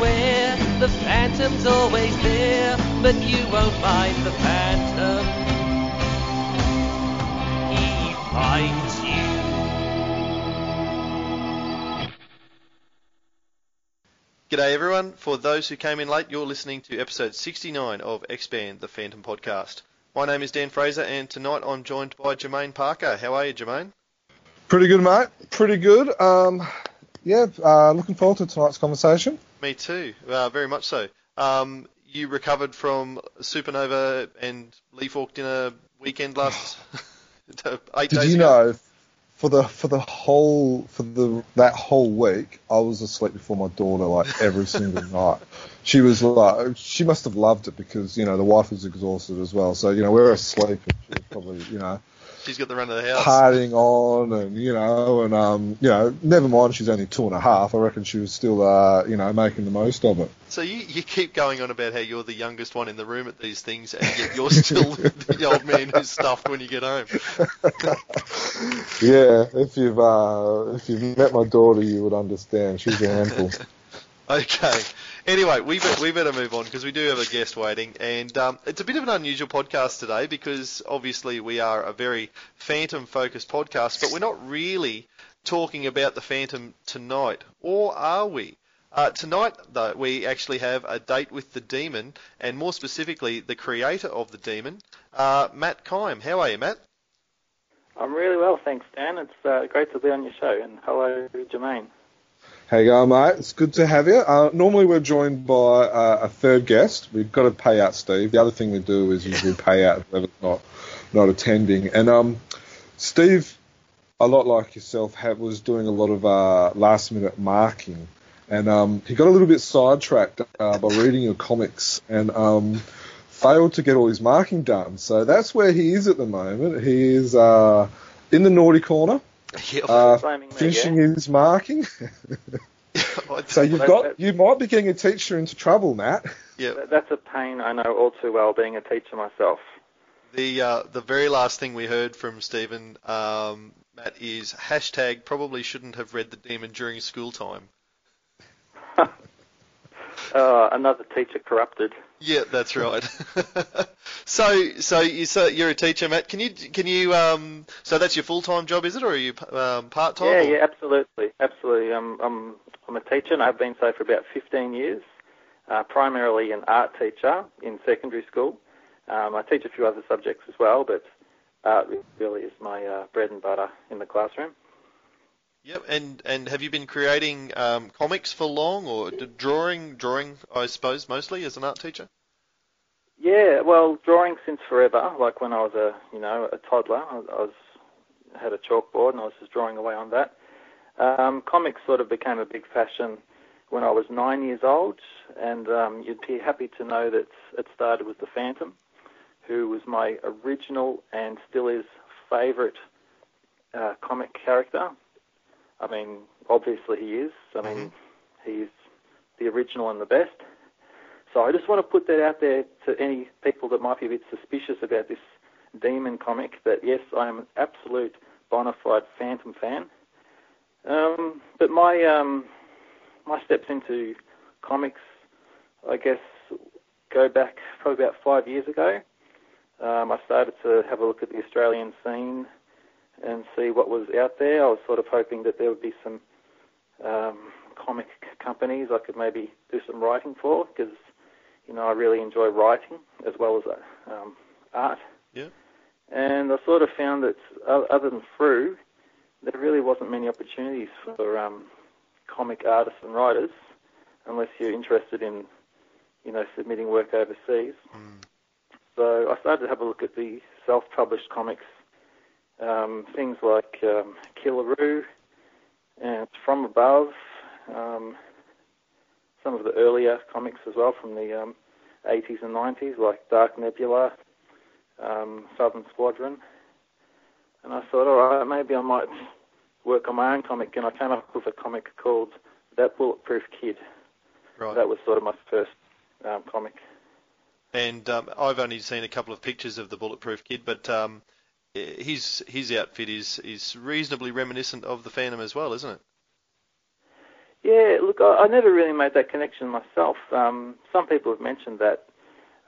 beware, the phantom's always there, but you won't find the phantom. He finds you. G'day everyone. For those who came in late, you're listening to episode 69 of Expand the Phantom podcast. My name is Dan Fraser and tonight I'm joined by Jermaine Parker. How are you, Jermaine? Pretty good, mate. Pretty good. Um, yeah, uh, looking forward to tonight's conversation. Me too, uh, very much so. Um, you recovered from Supernova and Lee Falk dinner weekend last eight Did days you ago. know for the for the whole for the that whole week I was asleep before my daughter like every single night. She was like she must have loved it because you know the wife was exhausted as well. So you know we were asleep and she was probably you know She's got the run of the house. partying on and you know and um you know never mind she's only two and a half. I reckon she was still uh you know making the most of it. So you, you keep going on about how you're the youngest one in the room at these things, and yet you're still the old man who's stuffed when you get home. Yeah, if you've uh, if you've met my daughter, you would understand. She's a handful. Okay. Anyway, we be, we better move on because we do have a guest waiting, and um, it's a bit of an unusual podcast today because obviously we are a very Phantom-focused podcast, but we're not really talking about the Phantom tonight, or are we? Uh, tonight, though, we actually have a date with the demon, and more specifically, the creator of the demon, uh, Matt Kyme. How are you, Matt? I'm really well, thanks, Dan. It's uh, great to be on your show, and hello, Jermaine. You going, mate? It's good to have you. Uh, normally we're joined by uh, a third guest. We've got to pay out Steve. The other thing we do is usually pay out whoever's not not attending. And um, Steve, a lot like yourself, have, was doing a lot of uh, last minute marking, and um, he got a little bit sidetracked uh, by reading your comics and um, failed to get all his marking done. So that's where he is at the moment. He is uh, in the naughty corner. Yep. Uh, Blaming me finishing again. his marking. So you've got you might be getting a teacher into trouble, Matt. yep. Th- That's a pain I know all too well, being a teacher myself. The uh, the very last thing we heard from Stephen, um, Matt, is hashtag probably shouldn't have read the demon during school time. Uh, another teacher corrupted. Yeah, that's right. so so you so you're a teacher, Matt. Can you can you um so that's your full time job, is it, or are you um, part time? Yeah, yeah, absolutely, absolutely. I'm, I'm, I'm a teacher, and I've been so for about 15 years. Uh, primarily an art teacher in secondary school. Um, I teach a few other subjects as well, but art really is my uh, bread and butter in the classroom. Yep. And and have you been creating um, comics for long, or drawing drawing? I suppose mostly as an art teacher. Yeah, well, drawing since forever. Like when I was a, you know, a toddler, I, was had a chalkboard and I was just drawing away on that. Um, comics sort of became a big fashion when I was nine years old, and um, you'd be happy to know that it started with the Phantom, who was my original and still is favourite uh, comic character. I mean, obviously he is. I mean, he's the original and the best. So I just want to put that out there to any people that might be a bit suspicious about this demon comic. That yes, I am an absolute bona fide Phantom fan. Um, but my um, my steps into comics, I guess, go back probably about five years ago. Um, I started to have a look at the Australian scene and see what was out there. I was sort of hoping that there would be some um, comic companies I could maybe do some writing for because you know I really enjoy writing as well as um, art. Yeah. And I sort of found that other than through, there really wasn't many opportunities for um, comic artists and writers unless you're interested in you know submitting work overseas. So I started to have a look at the self-published comics, um, things like um, Killaroo and From Above, um, some of the earlier comics as well from the um, 80s and 90s, like Dark Nebula, um, Southern Squadron, and I thought, all right, maybe I might work on my own comic, and I came up with a comic called That Bulletproof Kid. Right. That was sort of my first um, comic. And um, I've only seen a couple of pictures of the Bulletproof Kid, but um, his his outfit is is reasonably reminiscent of the Phantom as well, isn't it? Yeah, look, I, I never really made that connection myself. Um, some people have mentioned that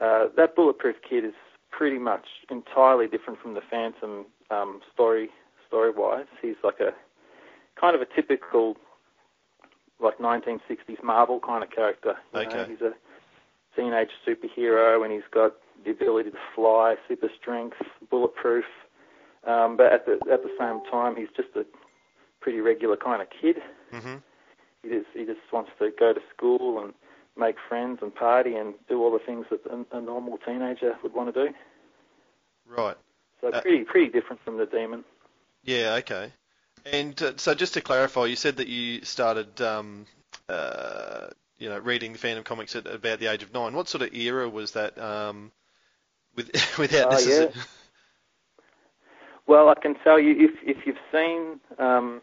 uh, that Bulletproof Kid is pretty much entirely different from the Phantom um, story story-wise. He's like a kind of a typical like 1960s Marvel kind of character. You Okay. Know? He's a teenage superhero, and he's got the ability to fly, super strength, bulletproof. Um, but at the at the same time, he's just a pretty regular kind of kid. hmm He just he just wants to go to school and make friends and party and do all the things that a, a normal teenager would want to do. Right. So Uh, pretty pretty different from the demon. Yeah. Okay. And uh, so, just to clarify, you said that you started, um, uh, you know, reading the Phantom comics at about the age of nine. What sort of era was that? Um, with, without Uh, necessarily. Well, I can tell you if if you've seen um,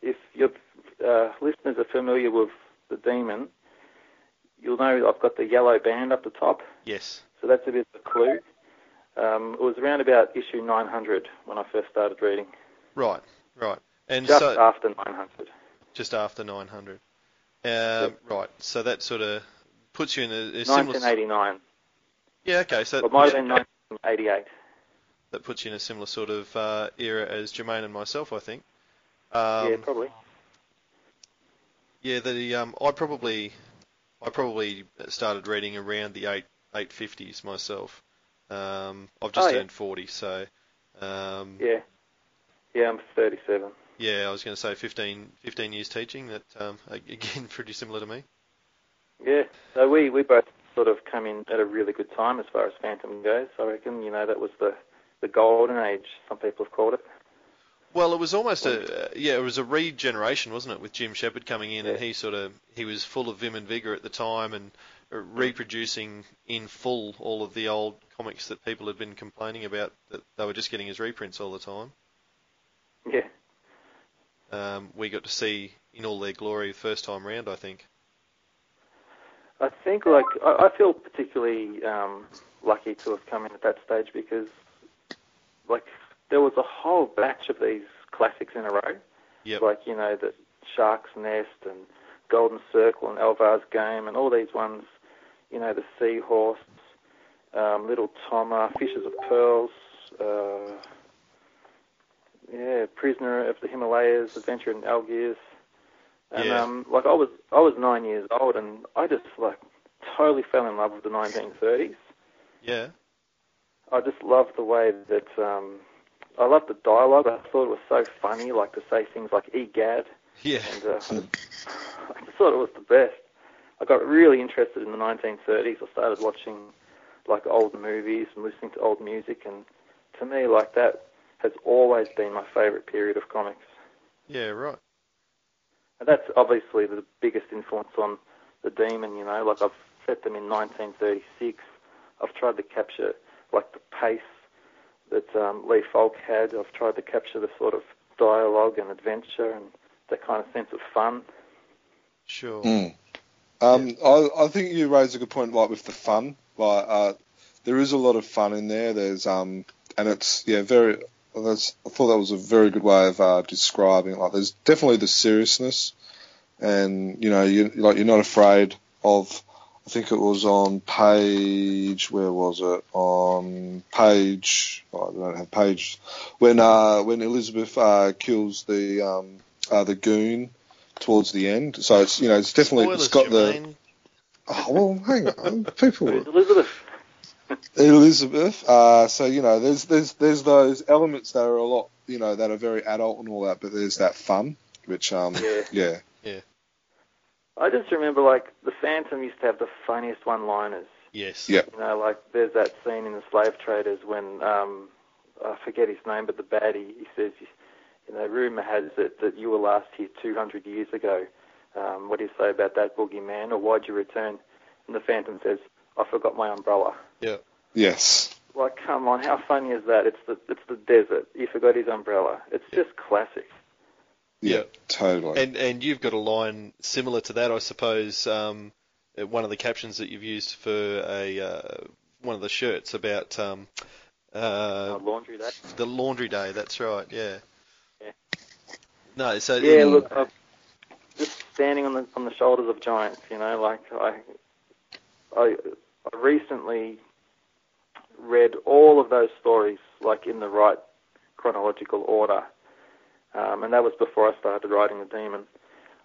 if your uh, listeners are familiar with the demon, you'll know I've got the yellow band up the top. Yes. So that's a bit of a clue. Um, it was around about issue 900 when I first started reading, Right. Right. And just so after 900. just after 900. Um, Right. So that sort of puts you in a, a similar. 1989. Yeah. Okay. So it might have been 1988. That puts you in a similar sort of uh, era as Jermaine and myself, I think. Um, yeah, probably. Yeah, the um, I probably I probably started reading around the eight eight fifties myself. Um, I've just Oh, yeah. turned forty, so um, Yeah. Yeah, I'm 37. yeah, I was going to say 15, 15 years teaching. That um, again, pretty similar to me. Yeah. So we, we both sort of come in at a really good time as far as Phantom goes. I reckon, you know, that was the, the golden age, some people have called it. Well, it was almost a uh, yeah, it was a regeneration, wasn't it, with Jim Shepherd coming in, and he sort of he was full of vim and vigor at the time, and uh, reproducing in full all of the old comics that people had been complaining about that they were just getting as reprints all the time. Yeah. Um, we got to see in all their glory the first time round, I think. I think, like, I, I feel particularly um, lucky to have come in at that stage because, like, there was a whole batch of these classics in a row. Yep. Like, you know, the Shark's Nest and Golden Circle and Elvar's Game and all these ones, you know, the Seahorse, um, Little Thomas, Fishers of Pearls, uh, yeah, Prisoner of the Himalayas, Adventure in Algiers. And Yeah. um, like I was, I was nine years old, and I just like totally fell in love with the 1930s. Yeah. I just love the way that um, I love the dialogue. I thought it was so funny, like to say things like "egad," Yeah. and uh, I just thought it was the best. I got really interested in the 1930s. I started watching like old movies and listening to old music, and to me, like that has always been my favourite period of comics. Yeah. Right. And that's obviously the biggest influence on the Demon. You know, like I've set them in 1936. I've tried to capture like the pace that um, Lee Falk had. I've tried to capture the sort of dialogue and adventure and that kind of sense of fun. Sure. Mm. Um, I, I think you raise a good point, like with the fun. Like, uh, there is a lot of fun in there. There's um, and it's yeah, very. That's, I thought that was a very good way of uh, describing it. Like, there's definitely the seriousness, and you know, you like you're not afraid of. I think it was on page. Where was it? On page. Oh, I don't have page. When uh, when Elizabeth uh, kills the um, uh, the goon towards the end. So it's you know it's definitely Spoilers, it's got the Jermaine. oh well hang on people Elizabeth? Elizabeth. Uh, so you know there's there's there's those elements that are a lot you know that are very adult and all that, but there's that fun which um Yeah. yeah I just remember like the Phantom used to have the funniest one-liners. Yes. Yeah. You know, like there's that scene in the Slave Traders when um, I forget his name, but the baddie he says, you know, rumor has it that you were last here 200 years ago. Um, what do you say about that boogeyman, or why'd you return? And the Phantom says, I forgot my umbrella. Yeah. yes Like, come on, how funny is that? It's the it's the desert. He forgot his umbrella. It's just classic. Yeah, totally. And and you've got a line similar to that, I suppose. Um, one of the captions that you've used for a uh, one of the shirts about um, uh, laundry day. the laundry day. That's right. Yeah. Yeah. No. So Yeah, look, I've just standing on the on the shoulders of giants. You know, like I, I, I recently read all of those stories like in the right chronological order, um, and that was before I started writing the Demon.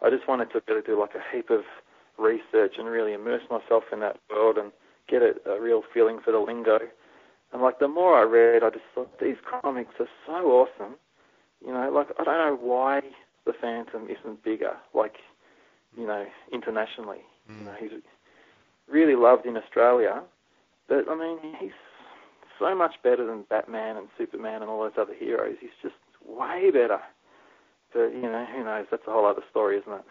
I just wanted to really do like a heap of research and really immerse myself in that world and get a, a real feeling for the lingo. And like the more I read, I just thought these comics are so awesome. You know, like I don't know why the Phantom isn't bigger, like you know, internationally. You know, he's really loved in Australia, but I mean, he's so much better than Batman and Superman and all those other heroes. He's just way better. But you know, who knows? That's a whole other story, isn't it?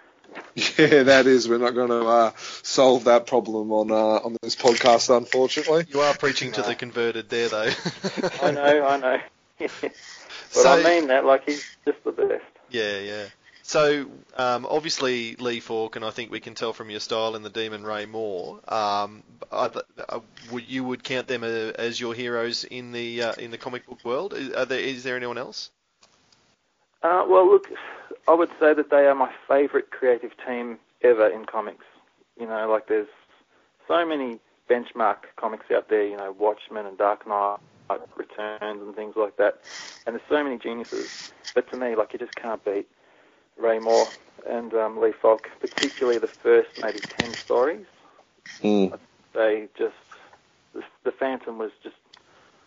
Yeah, that is. We're not going to uh, solve that problem on uh, on this podcast, unfortunately. you are preaching to the converted there, though. I know, I know. but So- I mean that, like he's just the best. Yeah, yeah. So um, obviously Lee Falk, and I think we can tell from your style in the Demon Ray Moore. Um, are the, uh, would you would count them uh, as your heroes in the uh, in the comic book world? Is, are there, is there anyone else? Uh, well, look, I would say that they are my favourite creative team ever in comics. You know, like there's so many benchmark comics out there. You know, Watchmen and Dark Knight Returns and things like that. And there's so many geniuses. But to me, like you just can't beat Ray Moore and um, Lee Falk, particularly the first maybe ten stories. Mm. They just the, the Phantom was just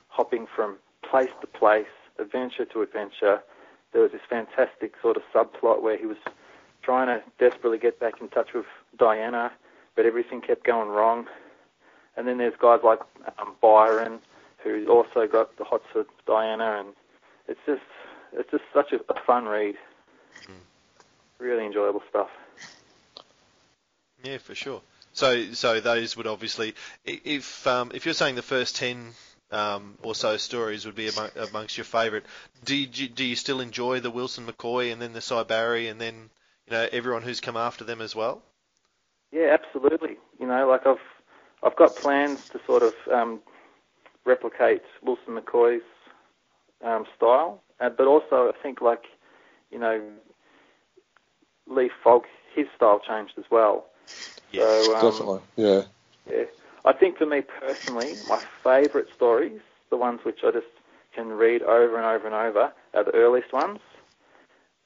hopping from place to place, adventure to adventure. There was this fantastic sort of subplot where he was trying to desperately get back in touch with Diana, but everything kept going wrong. And then there's guys like um, Byron, who also got the hots for Diana, and it's just it's just such a, a fun read. Really enjoyable stuff. Yeah, for sure. So so those would obviously, if um, if you're saying the first ten um, or so stories would be among, amongst your favourite, do you, do you still enjoy the Wilson McCoy and then the Sy Barry and then you know everyone who's come after them as well? Yeah, absolutely. You know, like I've I've got plans to sort of um, replicate Wilson McCoy's um, style, uh, but also I think like you know Lee Falk, his style changed as well. So um, Definitely. Yeah. yeah, I think for me personally, my favourite stories, the ones which I just can read over and over and over, are the earliest ones.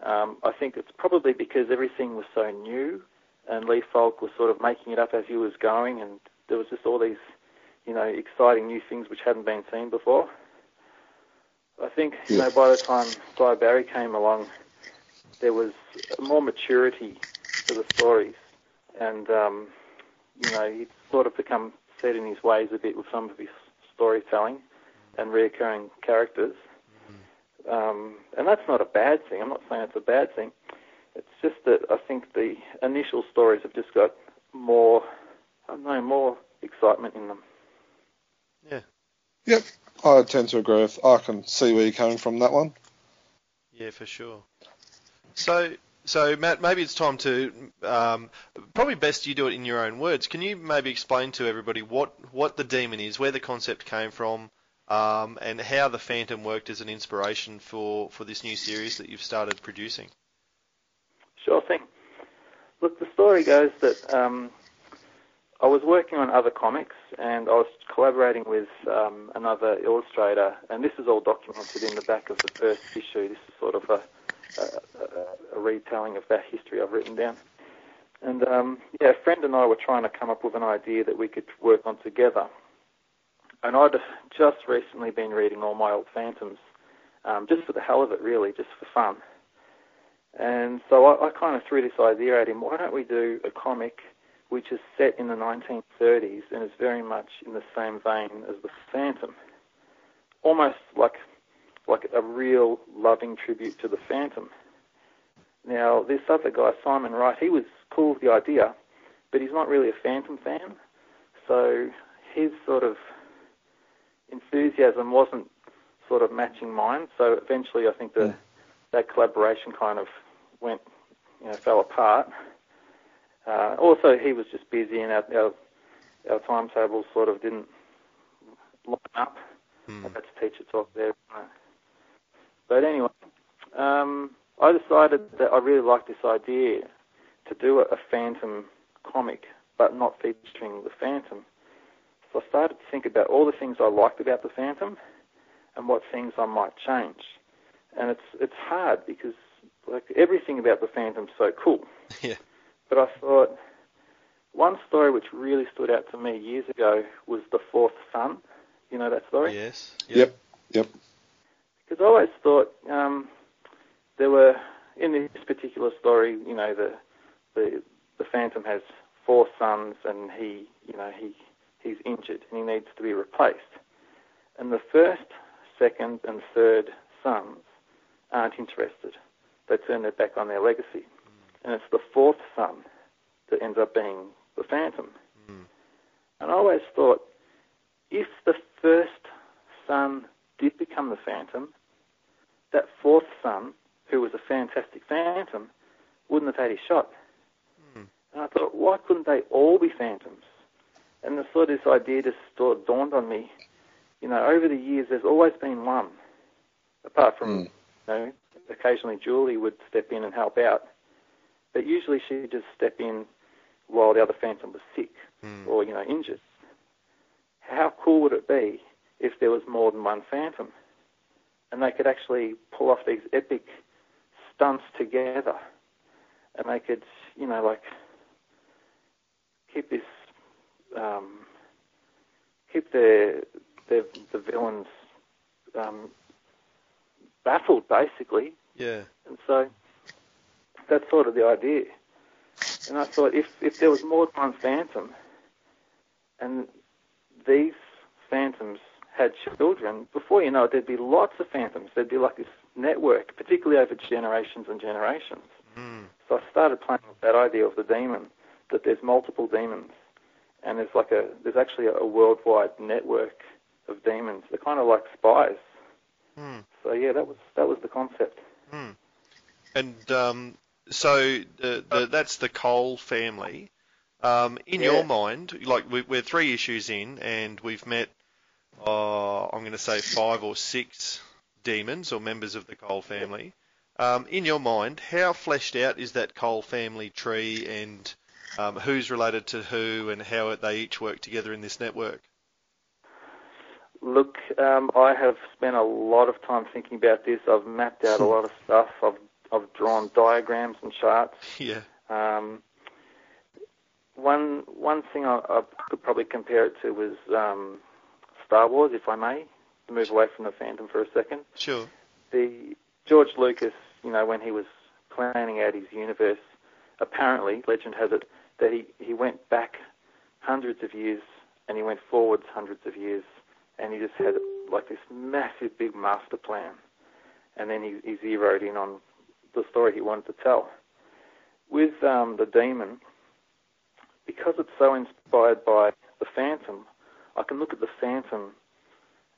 Um, I think it's probably because everything was so new, and Lee Falk was sort of making it up as he was going, and there was just all these, you know, exciting new things which hadn't been seen before. I think, you know, by the time Sy Barry came along, there was more maturity to the stories, and um, you know, he'd sort of become set in his ways a bit with some of his storytelling and reoccurring characters. Um, and that's not a bad thing. I'm not saying it's a bad thing. It's just that I think the initial stories have just got more, I don't know, more excitement in them. Yeah. Yep. I tend to agree with. I can see where you're coming from that one. Yeah, for sure. So, so Matt, maybe it's time to um, probably best you do it in your own words. Can you maybe explain to everybody what what the demon is, where the concept came from, um, and how the Phantom worked as an inspiration for for this new series that you've started producing? Sure thing. Look, the story goes that um, I was working on other comics and I was collaborating with um, another illustrator, and this is all documented in the back of the first issue. This is sort of a, a, retelling of that history I've written down. And um, yeah, a friend and I were trying to come up with an idea that we could work on together. And I'd just recently been reading all my old Phantoms, um, just for the hell of it, really, just for fun. And so I, I kind of threw this idea at him. Why don't we do a comic which is set in the 1930s and is very much in the same vein as the Phantom, almost like like a real loving tribute to the Phantom. Now, this other guy, Simon Wright, he was cool with the idea, but he's not really a Phantom fan. So his sort of enthusiasm wasn't sort of matching mine. So eventually, I think the that collaboration kind of went, you know, fell apart. Uh, also, he was just busy, and our, our our timetables sort of didn't line up. Hmm. That's teacher talk there. But anyway, um, I decided that I really liked this idea to do a, a Phantom comic, but not featuring the Phantom. So I started to think about all the things I liked about the Phantom and what things I might change. And it's it's hard because like everything about the Phantom's so cool. Yeah. But I thought one story which really stood out to me years ago was the Fourth Son. You know that story? Yes. Yep. Yep. Because I always thought um, there were in this particular story, you know, the the the Phantom has four sons, and he, you know, he he's injured and he needs to be replaced. And the first, second, and third sons aren't interested. They turn their back on their legacy, and it's the fourth son that ends up being the Phantom. Mm. And I always thought, if the first son did become the Phantom, that fourth son, who was a fantastic Phantom, wouldn't have had his shot. Hmm. And I thought, why couldn't they all be Phantoms? And the sort of this idea just sort of dawned on me. You know, over the years, there's always been one, apart from, Mm. you know, occasionally Julie would step in and help out. But usually she'd just step in while the other Phantom was sick Mm. or, you know, injured. How cool would it be if there was more than one Phantom? And they could actually pull off these epic stunts together. And they could, you know, like, keep this, um, keep their, their, the villains um, baffled, basically. Yeah. And so that's sort of the idea. And I thought if, if there was more than one phantom and these phantoms had children, before you know it, there'd be lots of phantoms. There'd be like this network, particularly over generations and generations. Mm. So I started playing with that idea of the demon, that there's multiple demons, and there's like a there's actually a, worldwide network of demons. They're kind of like spies. Mm. So yeah, that was that was the concept. Mm. And um, so the, the, that's the Cole family. Um, in Yeah. your mind, like we're three issues in, and we've met, uh, I'm going to say five or six demons or members of the Cole family. Um, in your mind, how fleshed out is that Cole family tree, and um, who's related to who, and how they each work together in this network? Look, um, I have spent a lot of time thinking about this. I've mapped out a lot of stuff. I've I've drawn diagrams and charts. Yeah. Um, one one thing I, I could probably compare it to was um, Star Wars, if I may, move away from the Phantom for a second. Sure. The George Lucas, you know, when he was planning out his universe, apparently, legend has it, that he, he went back hundreds of years and he went forwards hundreds of years and he just had like this massive big master plan. And then he, he zeroed in on the story he wanted to tell. With um, the demon, because it's so inspired by the Phantom, I can look at the Phantom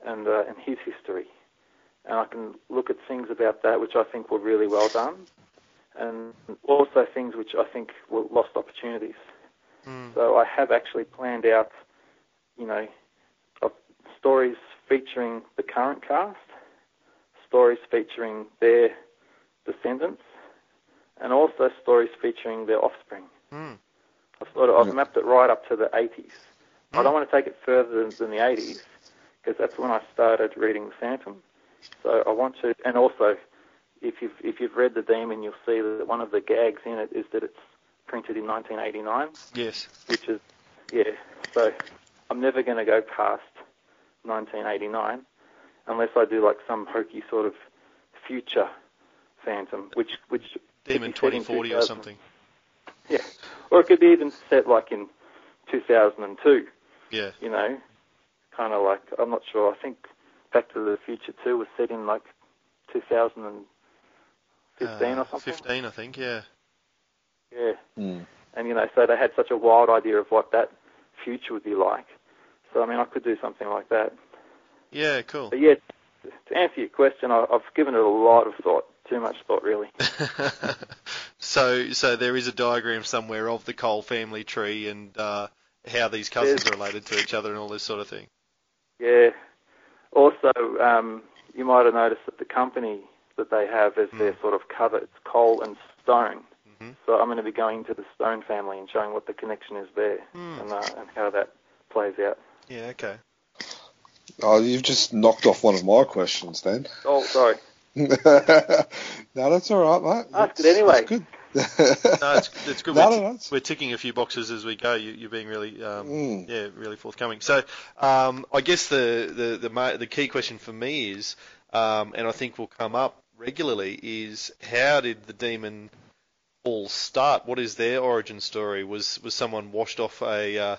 and uh, and his history, and I can look at things about that which I think were really well done, and also things which I think were lost opportunities. Mm. So I have actually planned out, you know, of stories featuring the current cast, stories featuring their descendants, and also stories featuring their offspring. Mm. I've sort of I've Yeah. mapped it right up to the 80s. I don't want to take it further than, than the 80s because that's when I started reading Phantom. So I want to, and also, if you've if you've read The Demon, you'll see that one of the gags in it is that it's printed in 1989, Yes. which is yeah. So I'm never going to go past 1989 unless I do like some hokey sort of future Phantom, which which Demon be set in 2040 or something. Yeah, or it could be even set like in 2002. Yeah. You know, kind of like I'm not sure. I think Back to the Future 2 was set in like 2015 Uh, or something. 15, I think. Yeah. Yeah, Mm. and you know, so they had such a wild idea of what that future would be like. So I mean, I could do something like that. Yeah, cool. But yeah, to answer your question, I, I've given it a lot of thought, too much thought really. so, so there is a diagram somewhere of the Cole family tree and uh, how these cousins Yes. are related to each other and all this sort of thing. Yeah. Also, um, you might have noticed that the company that they have as their sort of cover, it's Cole and Stone. Mhm. So I'm going to be going to the Stone family and showing what the connection is there Hmm. and, uh, and how that plays out. Yeah, okay. Oh, you've just knocked off one of my questions then. Oh, sorry. no, that's all right, mate. Ask it anyway. That's good. No, it's, it's good. No, we're, no, no, it's- we're ticking a few boxes as we go. You, you're being really, um, Mm. yeah, really forthcoming. So, um, I guess the the the, the key question for me is, um, and I think will come up regularly, is how did the demon all start? What is their origin story? Was was someone washed off a uh,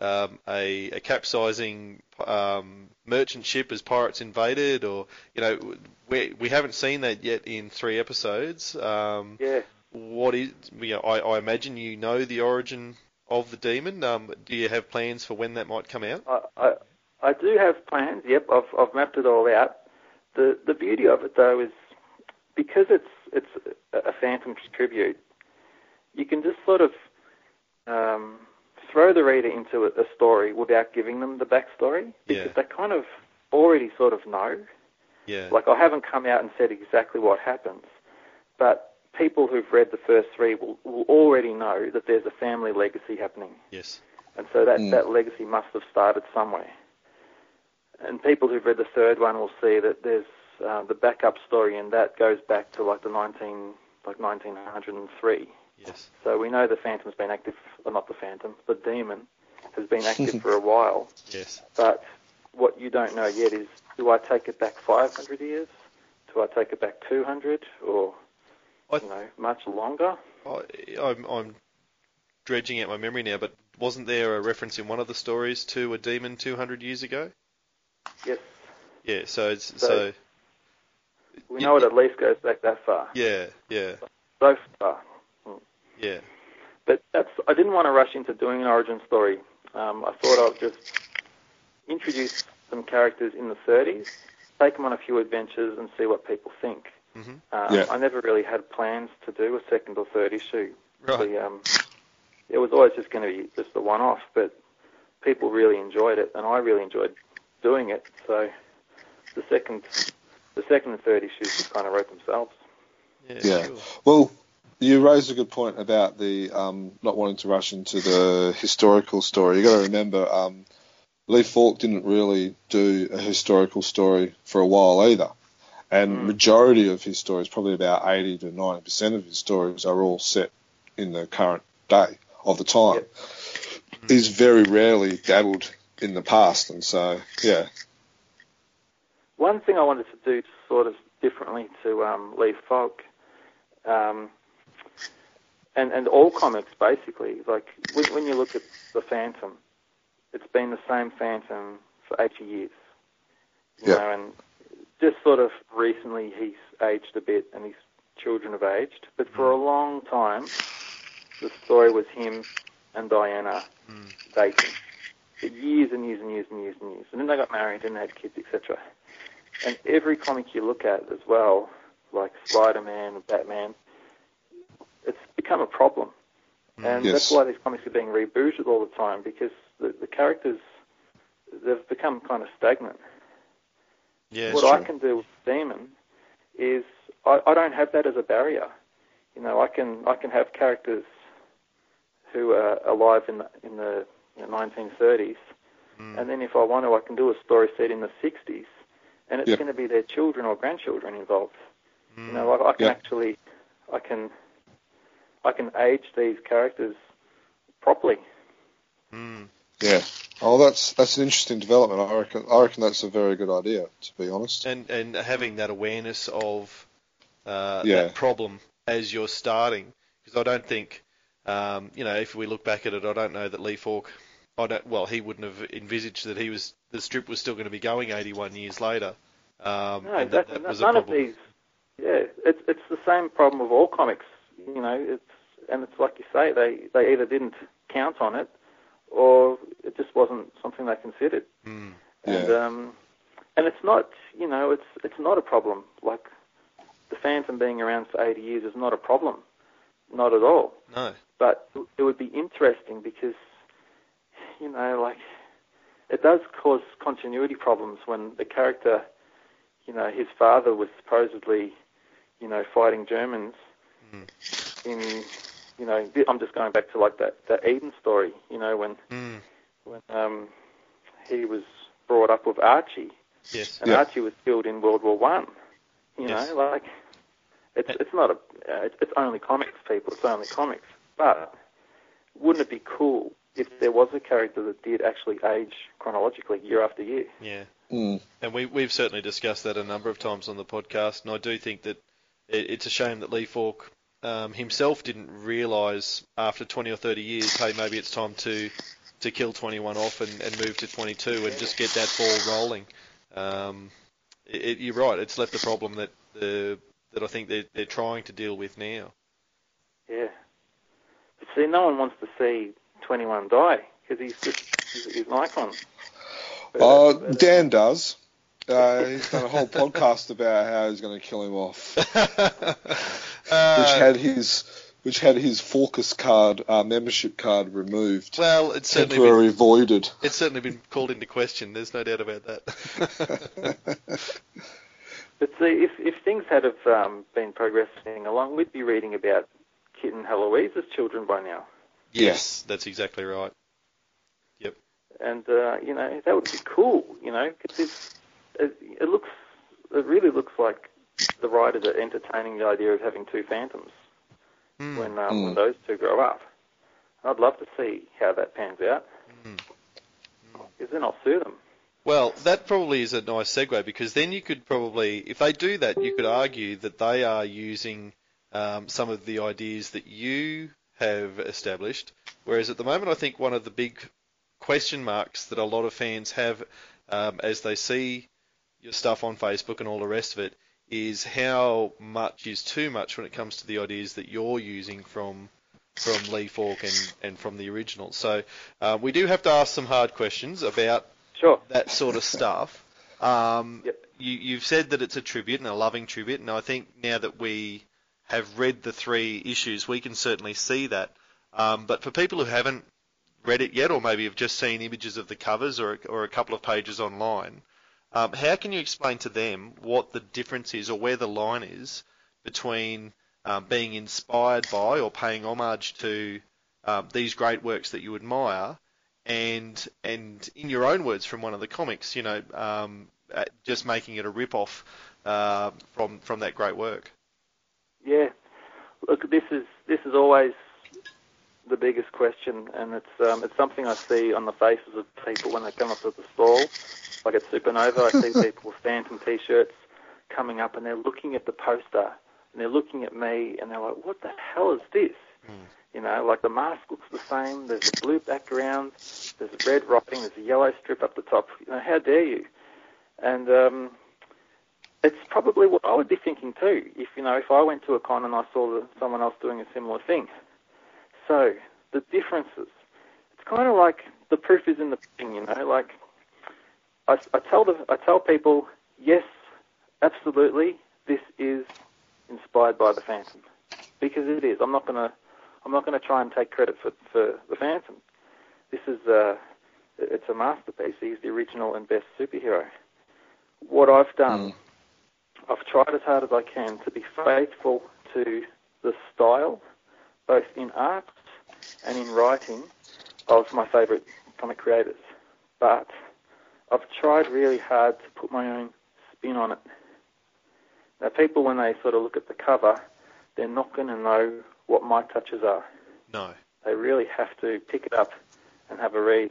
um, a, a capsizing um, merchant ship as pirates invaded, or you know, we we haven't seen that yet in three episodes. Um, Yeah. What is you know, I, I imagine you know the origin of the demon. Um, do you have plans for when that might come out? I, I, I do have plans. Yep, I've, I've mapped it all out. The the beauty of it though is because it's it's a Phantom tribute. You can just sort of um, throw the reader into a, a story without giving them the backstory because Yeah. they kind of already sort of know. Yeah. Like I haven't come out and said exactly what happens, but people who've read the first three will, will already know that there's a family legacy happening. yes. And so that, Mm. that legacy must have started somewhere. And people who've read the third one will see that there's uh, the backup story, and that goes back to like the 19, like 1903. Yes. So we know the Phantom's been active, well, not the Phantom, the Demon has been active for a while. Yes. But what you don't know yet is, do I take it back 500 years? Do I take it back 200, or I- you know, much longer? I, I'm, I'm dredging out my memory now, but wasn't there a reference in one of the stories to a demon 200 years ago? Yes, Yeah. So it's So- so we know it at least goes back that far. yeah, yeah, So far. yeah. But that's I didn't want to rush into doing an origin story. Um, I thought I'd just introduce some characters in the 30s, take them on a few adventures, and see what people think. Hmm Um, Yeah. I never really had plans to do a second or third issue. Right. The, um, it was always just going to be just the one-off, but people really enjoyed it, and I really enjoyed doing it. So the second, the second and third issues just kind of wrote themselves. Yeah. Yeah. Sure. Well, you raised a good point about the um, not wanting to rush into the historical story. You got to remember, um, Lee Falk didn't really do a historical story for a while either, and majority of his stories, probably about eighty to ninety percent of his stories, are all set in the current day of the time. Yep. He's very rarely dabbled in the past, and so yeah, One thing I wanted to do sort of differently to um, Lee Falk, um, and and all comics basically, like when, when you look at the Phantom, it's been the same Phantom for 80 years, you Yeah. know, and just sort of recently he's aged a bit and his children have aged, but for a long time the story was him and Diana Mm. dating for years and years and years and years and years, and then they got married and they had kids, etc. And every comic you look at as well, like Spider-Man and Batman, it's become a problem. And Yes. that's why these comics are being rebooted all the time because the, the characters, they've become kind of stagnant. Yeah. what I can do with Demon is I, I don't have that as a barrier. You know, I can I can have characters who are alive in the, in the you know, 1930s, Mm. and then if I want to, I can do a story set in the 60s, and it's Yep. going to be their children or grandchildren involved. Mm. You know, I, I can Yep. actually I can I can age these characters properly. Mm. Yeah. Oh, that's that's an interesting development. I reckon. I reckon that's a very good idea, to be honest. and and having that awareness of uh, Yeah. that problem as you're starting, because I don't think, um, you know, if we look back at it, I don't know that Lee Falk, I don't, well, he wouldn't have envisaged that he was the strip was still going to be going 81 years later. Um, No, and that, exactly. that was None a of these. Yeah, it's it's the same problem with all comics. You know, it's and it's like you say, they they either didn't count on it, or it just wasn't something they considered. Mm. And Yeah. um, and it's not, you know, it's it's not a problem. Like the Phantom being around for 80 years is not a problem, not at all. No. But it would be interesting because, you know, like it does cause continuity problems when the character, you know, his father was supposedly, you know, fighting Germans Mm. in, you know, I'm just going back to like that that Eden story, you know, when Mm. when um, he was brought up with Archie, Yes. and Yeah. Archie was killed in World War One. You Yes. know, like it's it's not a uh, it's, it's only comics, people. It's only comics. But wouldn't it be cool if there was a character that did actually age chronologically year after year? Yeah. Mm. And we, we've certainly discussed that a number of times on the podcast, and I do think that it, it's a shame that Lee Falk um, himself didn't realise after 20 or 30 years, hey, maybe it's time to to kill 21 off and, and move to 22 and just get that ball rolling. Um, it, it- you're right, it's left a problem that the that I think they're, they're trying to deal with now. Yeah. But see, no one wants to see 21 die because he's just he's, he's an icon. But, Uh, but, Dan does. Uh, he's done a whole podcast about how he's going to kill him off, which Uh, had his which had his Focus card uh, membership card removed, well, it's certainly been, temporary voided. it's certainly been called into question. There's no doubt about that. But see, if if things had have um, been progressing along, we'd be reading about Kit and Heloise as children by now. yes, that's exactly right. Yep. And uh, you know that would be cool. You know, because it, it looks it really looks like the writers are entertaining the idea of having two phantoms Hmm. when um, Mm. when those two grow up. I'd love to see how that pans out. Mm. Because then I'll sue them. Well, that probably is a nice segue because then you could probably, if they do that, you could argue that they are using um, some of the ideas that you have established. Whereas at the moment, I think one of the big question marks that a lot of fans have um, as they see your stuff on Facebook and all the rest of it is how much is too much when it comes to the ideas that you're using from from Lee Falk and, and from the original. So uh, we do have to ask some hard questions about Sure. that sort of stuff. Um, Yep. you, you've said that it's a tribute and a loving tribute, and I think now that we have read the three issues, we can certainly see that. Um, but for people who haven't read it yet, or maybe have just seen images of the covers or, or a couple of pages online, um, how can you explain to them what the difference is or where the line is between um, being inspired by or paying homage to um, these great works that you admire and and in your own words from one of the comics, you know, um, uh, just making it a rip-off uh, from from that great work. Yeah. Look, this is this is always the biggest question, and it's um, it's something I see on the faces of people when they come up to the stall. Like at Supernova, I see people with Phantom T-shirts coming up, and they're looking at the poster, and they're looking at me, and they're like, "What the hell is this?" You know, like the mask looks the same. There's a blue background. There's a red writing. There's a yellow strip up the top. You know, how dare you? And um, it's probably what I would be thinking too. If you know, if I went to a con and I saw the, someone else doing a similar thing. So the differences. It's kind of like the proof is in the pudding. You know, like I, I tell the I tell people, yes, absolutely, this is inspired by the Phantom because it is. I'm not gonna I'm not gonna try and take credit for for the Phantom. This is uh, it's a masterpiece. He's the original and best superhero. What I've done, I've tried as hard as I can to be faithful to the style, both in art and in writing, of my favourite comic creators. But I've tried really hard to put my own spin on it. Now, people, when they sort of look at the cover, they're not going to know what my touches are. No. They really have to pick it up and have a read.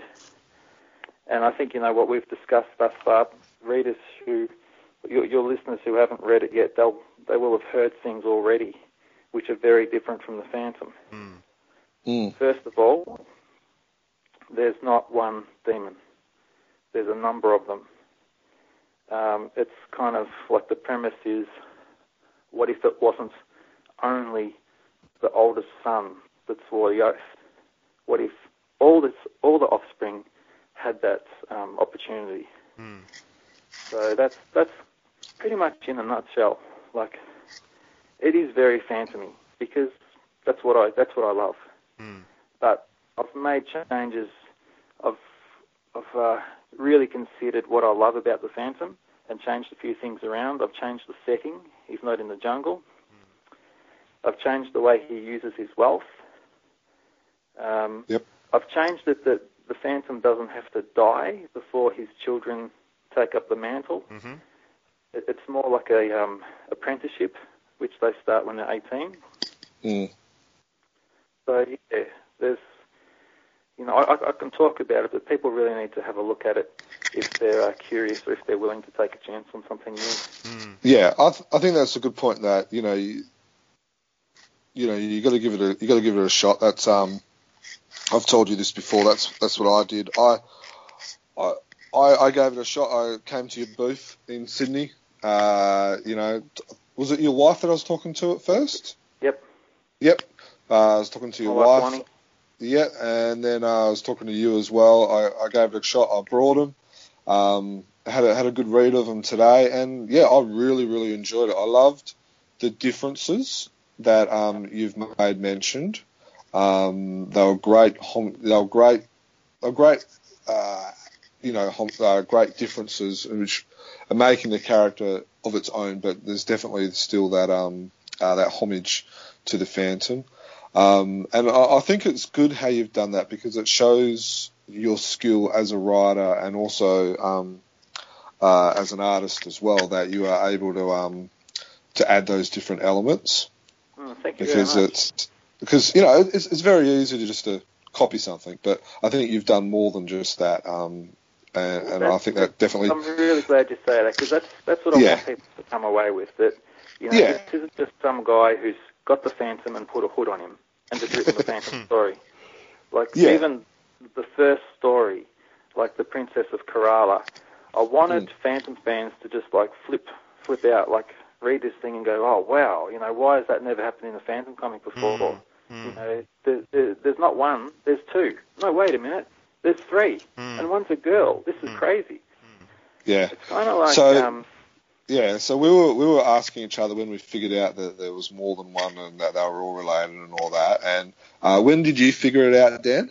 And I think, you know, what we've discussed thus far, readers who, your, your listeners who haven't read it yet, they'll, they will have heard things already which are very different from the Phantom. Mm. Mm. First of all, there's not one demon. There's a number of them. Um, it's kind of like the premise is, what if it wasn't only the oldest son that swore the oath? What if all this, all the offspring had that um, opportunity? Mm. So that's that's pretty much in a nutshell. Like it is very phantomy because that's what I that's what I love. Mm. But I've made changes. I've I've uh, really considered what I love about the Phantom and changed a few things around. I've changed the setting. He's not in the jungle. I've changed the way he uses his wealth. Um, Yep. I've changed it that the Phantom doesn't have to die before his children take up the mantle. hmm It, it's more like a um, apprenticeship, which they start when they're 18. Mm. So yeah, there's, you know, I, I can talk about it, but people really need to have a look at it if they're uh, curious or if they're willing to take a chance on something new. Mm. Yeah, I, th- I think that's a good point. That you know, you, you know, you got to give it a you got to give it a shot. That's um, I've told you this before. That's that's what I did. I I I, I gave it a shot. I came to your booth in Sydney. Uh, you know, t- was it your wife that I was talking to at first? Yep. Yep. Uh, I was talking to your wife, wife. Yeah, and then uh, I was talking to you as well. I, I gave it a shot. I brought him. Um, had a, had a good read of them today, and yeah, I really really enjoyed it. I loved the differences that um, you've made mentioned. Um, they were great. They were great. They were great. Uh, you know, uh, great differences which are making the character of its own. But there's definitely still that um, uh, that homage to the Phantom. Um, and I, I think it's good how you've done that because it shows your skill as a writer and also um, uh, as an artist as well that you are able to um, to add those different elements Mm, thank you because it's because you know it's, it's very easy to just to copy something, but I think you've done more than just that. Um, and, and I think that definitely I'm really glad you say that because that's that's what I Yeah. want people to come away with. That you know, Yeah. this isn't just some guy who's got the Phantom and put a hood on him and just written the Phantom story. Like Yeah. even the first story, like the Princess of Kerala, I wanted Mm. Phantom fans to just like flip flip out, like read this thing and go, oh wow, you know, why has that never happened in a Phantom comic before? Mm. You know, there, there, there's not one, there's two. No, wait a minute, there's three, Mm. and one's a girl. This is crazy. yeah. It's kind of like So- um, Yeah, so we were we were asking each other when we figured out that there was more than one and that they were all related and all that. And uh, when did you figure it out, Dan?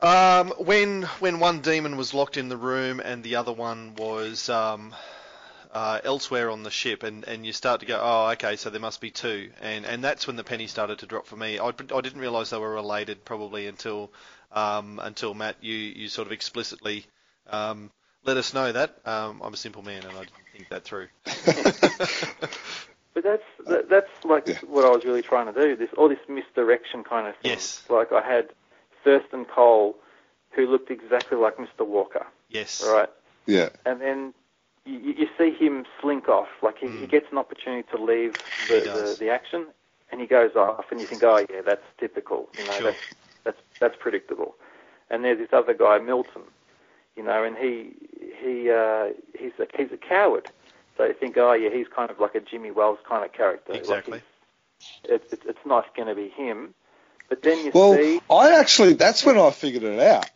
Um, when when one demon was locked in the room and the other one was um, uh, elsewhere on the ship, and, and you start to go, oh, okay, so there must be two, and and that's when the penny started to drop for me. I, I didn't realise they were related probably until um, until Matt you you sort of explicitly um, let us know that. Um, I'm a simple man and I didn't think that through. But that's that, that's like Yeah. what I was really trying to do. This all this misdirection kind of thing. Yes. Like I had Thurston Cole, who looked exactly like Mr. Walker, yes. right? Yeah, And then you, you you see him slink off. Like he, he mm. gets an opportunity to leave the, the the action, and he goes off, and you think, oh yeah, that's typical. You know, Sure. that's that's that's predictable. And there's this other guy, Milton. You know, and he he uh, he's a he's a coward. So you think, oh yeah, he's kind of like a Jimmy Wells kind of character. Exactly. he's- it's, it's it's not going to be him. But then you Well, see, I actually that's when I figured it out.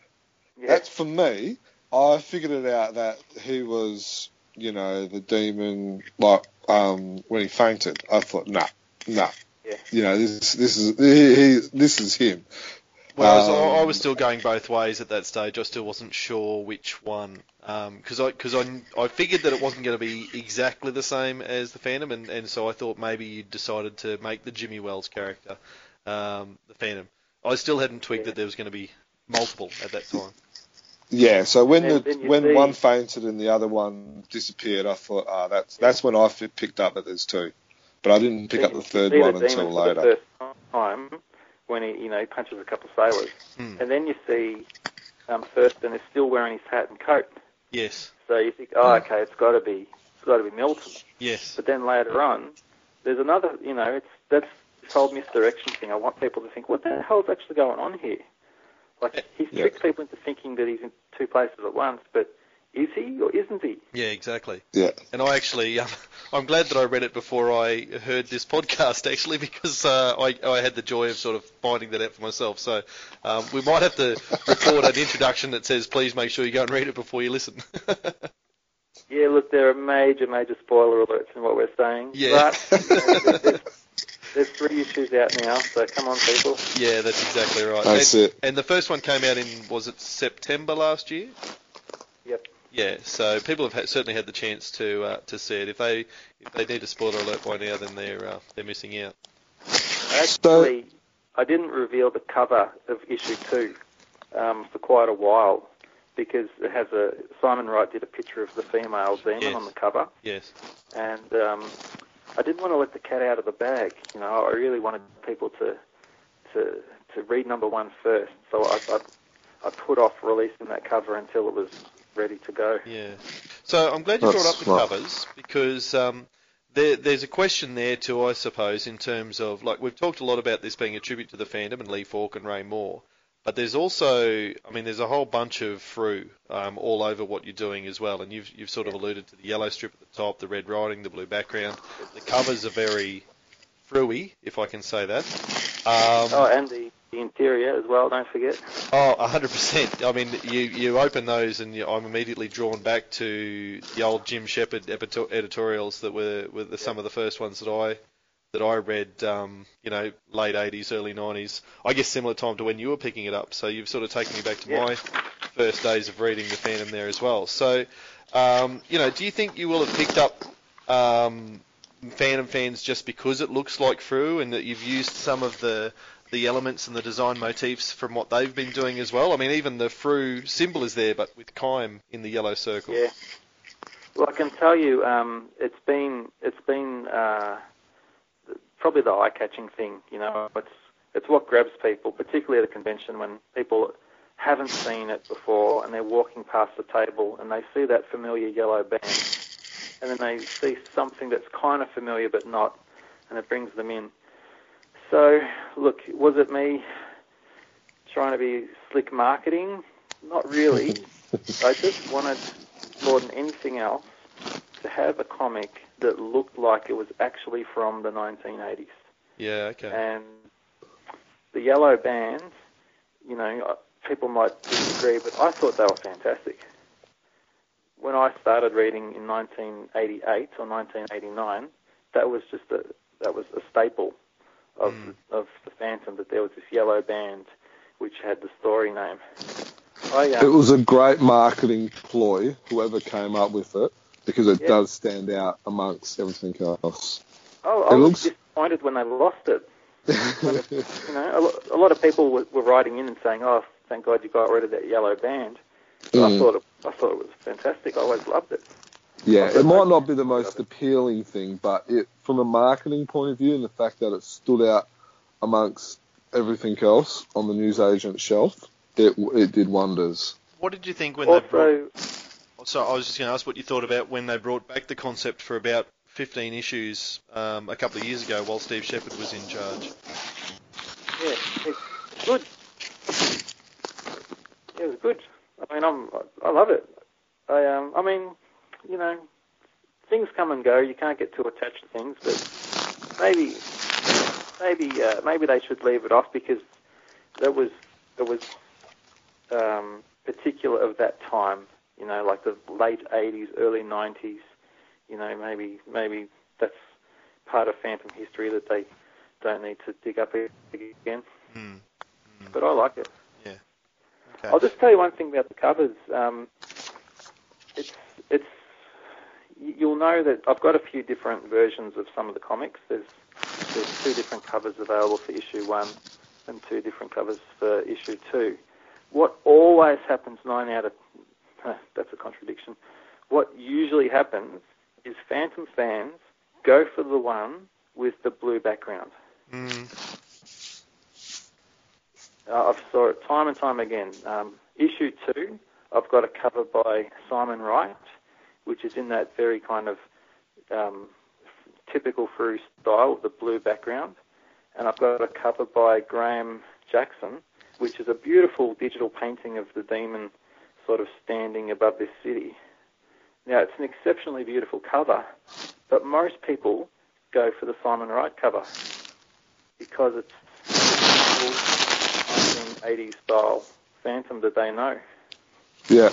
yeah, That's for me. I figured it out that he was, you know, the demon. Like um, when he fainted, I thought, nah, nah. Yeah. You know, this this is he, he, this is him. Whereas Um, I, I was still going both ways at that stage. I still wasn't sure which one, because I because I, I figured that it wasn't going to be exactly the same as the Phantom, and, and so I thought maybe you decided to make the Jimmy Wells character um, the Phantom. I still hadn't twigged Yeah. that there was going to be multiple at that time. Yeah. So when And the when see- one fainted and the other one disappeared, I thought, ah, that's that's when I picked up that there's two. But I didn't pick up the third one the until demon for later. The first time when he you know he punches a couple of sailors, Hmm. and then you see um, Thurston is still wearing his hat and coat. Yes, So you think, oh, okay, it's got to be, it's got to be Milton. yes, But then later on, there's another, you know, it's that's this whole misdirection thing. I want people to think, what the hell's actually going on here? Like he's Yeah. tricked people into thinking that he's in two places at once, but is he or isn't he? yeah, exactly. Yeah. And I actually, um, I'm glad that I read it before I heard this podcast, actually, because uh, I, I had the joy of sort of finding that out for myself. So um, we might have to record an introduction that says, please make sure you go and read it before you listen. Yeah, look, there are major, major spoiler alerts in what we're saying. Yeah. But there's, there's three issues out now, so come on, people. Yeah, that's exactly right. That's and, it. And the first one came out in was it September last year? Yeah, so people have had, certainly had the chance to uh, to see it. If they if they need a spoiler alert by now, then they're uh, they're missing out. Actually, I didn't reveal the cover of issue two um, for quite a while because it has a Simon Wright did a picture of the female demon Yes. on the cover, Yes. and um, I didn't want to let the cat out of the bag. You know, I really wanted people to to to read number one first, so I, I I put off releasing that cover until it was ready to go. Yeah. So I'm glad you That's brought up the smart. covers because um, there, there's a question there too, I suppose, in terms of like we've talked a lot about this being a tribute to the Phantom and Lee Falk and Ray Moore, but there's also, I mean, there's a whole bunch of Frew um, all over what you're doing as well, and you've you've sort of alluded to the yellow strip at the top, the red writing, the blue background. The covers are very throughy, if I can say that. Um, Oh, and the, the interior as well. Don't forget. Oh, 100%. I mean, you, you open those and you, I'm immediately drawn back to the old Jim Shepherd editorials that were, were the, some of the first ones that I that I read, um, you know, late 80s, early 90s. I guess similar time to when you were picking it up. So you've sort of taken me back to Yeah. my first days of reading the Phantom there as well. So, um, you know, do you think you will have picked up um, Phantom fans just because it looks like Frew and that you've used some of the the elements and the design motifs from what they've been doing as well? I mean, even the Frew symbol is there, but with Kyme in the yellow circle. Yeah. Well, I can tell you, um, it's been it's been uh, probably the eye-catching thing. You know, it's it's what grabs people, particularly at a convention when people haven't seen it before and they're walking past the table and they see that familiar yellow band, and then they see something that's kind of familiar but not, and it brings them in. So, look, was it me trying to be slick marketing? Not really. I just wanted more than anything else to have a comic that looked like it was actually from the 1980s. Yeah, okay. And the yellow bands, you know, uh, people might disagree, but I thought they were fantastic. When I started reading in 1988 or 1989, that was just a that was a staple of Mm. of the Phantom that there was this yellow band which had the story name. I, It um, was a great marketing ploy, whoever came up with it, because it Yeah. does stand out amongst everything else. oh, I it was looks- disappointed when they lost it. You know, a, lo- a lot of people were, were writing in and saying, "Oh, thank God you got rid of that yellow band." But I Mm. thought it, I thought it was fantastic. I always loved it. Yeah, it might not be the most appealing thing, but it, from a marketing point of view, and the fact that it stood out amongst everything else on the newsagent shelf, it it did wonders. What did you think when they brought? So I was just going to ask what you thought about when they brought back the concept for about 15 issues um, a couple of years ago while Steve Shepard was in charge. yeah, it's good. It was good. I mean, I'm I love it. I um, I mean, you know, things come and go. You can't get too attached to things, but maybe, maybe, uh, maybe they should leave it off because that was that was um, particular of that time. You know, like the late '80s, early '90s. You know, maybe maybe that's part of Phantom history that they don't need to dig up again. Hmm. But I like it. Okay. I'll just tell you one thing about the covers. Um, it's it's you'll know that I've got a few different versions of some of the comics. There's there's two different covers available for issue one and two different covers for issue two. What always happens nine out of that's a contradiction. What usually happens is Phantom fans go for the one with the blue background. Mm. Uh, I've saw it time and time again. Um, issue two, I've got a cover by Simon Wright, which is in that very kind of um, typical Frew style with the blue background, and I've got a cover by Graham Jackson, which is a beautiful digital painting of the demon sort of standing above this city. Now, it's an exceptionally beautiful cover, but most people go for the Simon Wright cover because it's the typical 1980s style Phantom that they know. Yeah.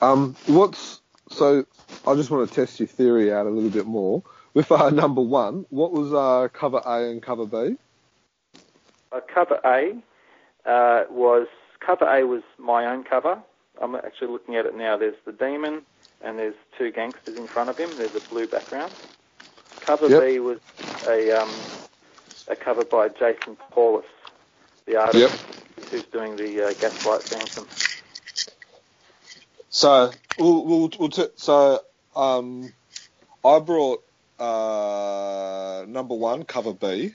Um, what's so I just want to test your theory out a little bit more. With uh, number one, what was uh, cover A and cover B? Uh, cover A uh, was cover A was my own cover. I'm actually looking at it now. There's the demon, and there's two gangsters in front of him. There's a blue background. Cover Yep. B was a um, a cover by Jason Paulos, the artist who's doing the uh, Gaslight Phantom. So we'll, we'll, we'll t- so um, I brought uh, number one cover B,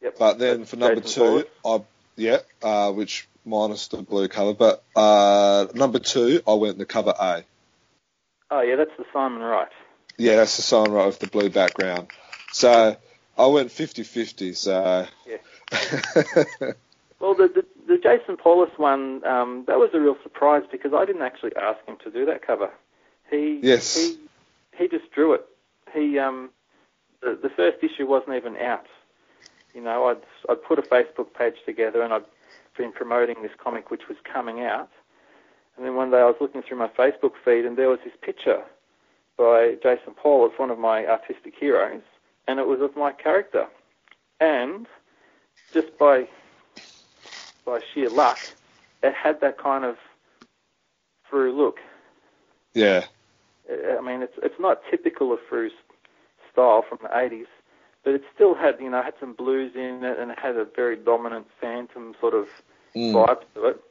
Yep. but then for number Jason two, Paulos. I yeah, uh, which minus the blue cover, but uh, number two I went the cover A. Oh yeah, that's the Simon Wright. Yeah, that's the Simon Wright with the blue background. So I went 50-50, So Well, the, the the Jason Paulos one um, that was a real surprise because I didn't actually ask him to do that cover. He Yes. he he just drew it. He um the, the first issue wasn't even out. You know, I'd I'd put a Facebook page together and I'd been promoting this comic which was coming out. And then one day I was looking through my Facebook feed and there was this picture by Jason Paulos, one of my artistic heroes, and it was of my character. And just by by sheer luck, it had that kind of Frew look. yeah, I mean, it's it's not typical of Frew's style from the 80s, but it still had you know had some blues in it and it had a very dominant Phantom sort of Mm. vibe to it.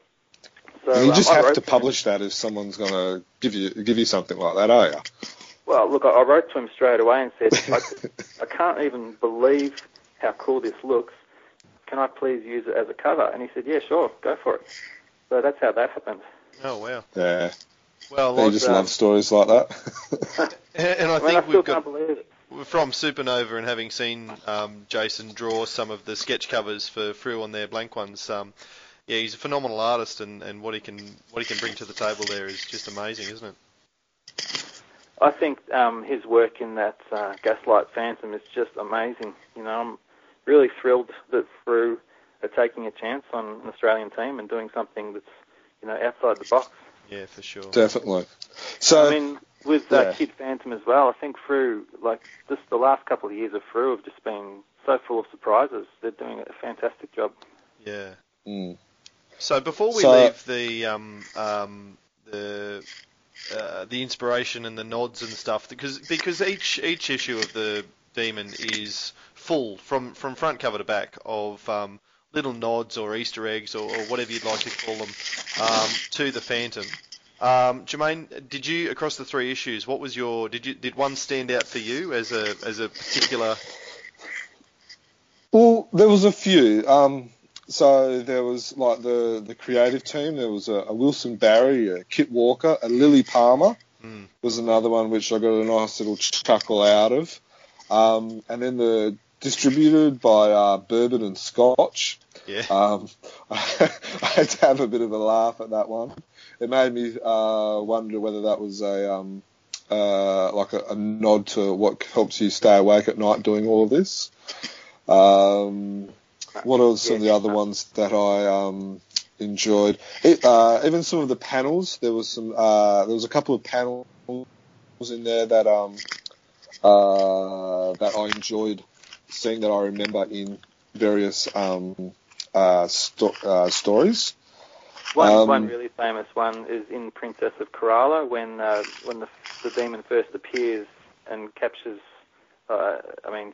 So you um, just I have to him- publish that if someone's going to give you give you something like that, are you? Well, look, I I wrote to him straight away and said, I, I can't even believe how cool this looks. Can I please use it as a cover? And he said, Yeah, sure, go for it. So that's how that happened. Oh wow. Yeah, Well, they like, just um, love stories like that. and I I mean, I think still we've can't got believe it. from Supernova and having seen um, Jason draw some of the sketch covers for Frew on their blank ones. Um, yeah, he's a phenomenal artist, and, and what he can what he can bring to the table there is just amazing, isn't it? I think um, his work in that uh, Gaslight Phantom is just amazing. You know, I'm really thrilled that Frew are taking a chance on an Australian team and doing something that's, you know, outside the box. Yeah, for sure. Definitely. So I mean, with uh, yeah. Kid Phantom as well, I think Frew, like, just the last couple of years of Frew have just been so full of surprises. They're doing a fantastic job. Yeah. mm, So before we So- leave the um, um, the uh, the inspiration and the nods and stuff, because because each each issue of the Demon is full from from front cover to back of um, little nods or Easter eggs or, or whatever you'd like to call them um, to the Phantom. Um, Jermaine, did you across the three issues? What was your did you did one stand out for you as a as a particular? Well, there was a few. Um, so there was like the the creative team. There was a, a Wilson Barry, a Kit Walker, a Lily Palmer Hmm. was another one which I got a nice little chuckle out of. Um, and then the distributed by uh, Bourbon and Scotch. Yeah. Um, I had to have a bit of a laugh at that one. It made me uh, wonder whether that was a um, uh, like a, a nod to what helps you stay awake at night doing all of this. Um, what are some of the other ones that I um, enjoyed? It, uh, even some of the panels. There was some. Uh, there was a couple of panels in there that um, uh, that I enjoyed seeing that I remember in various um, uh, sto- uh, stories. One, Um, one really famous one is in Princess of Kerala when uh, when the, the demon first appears and captures, uh, I mean,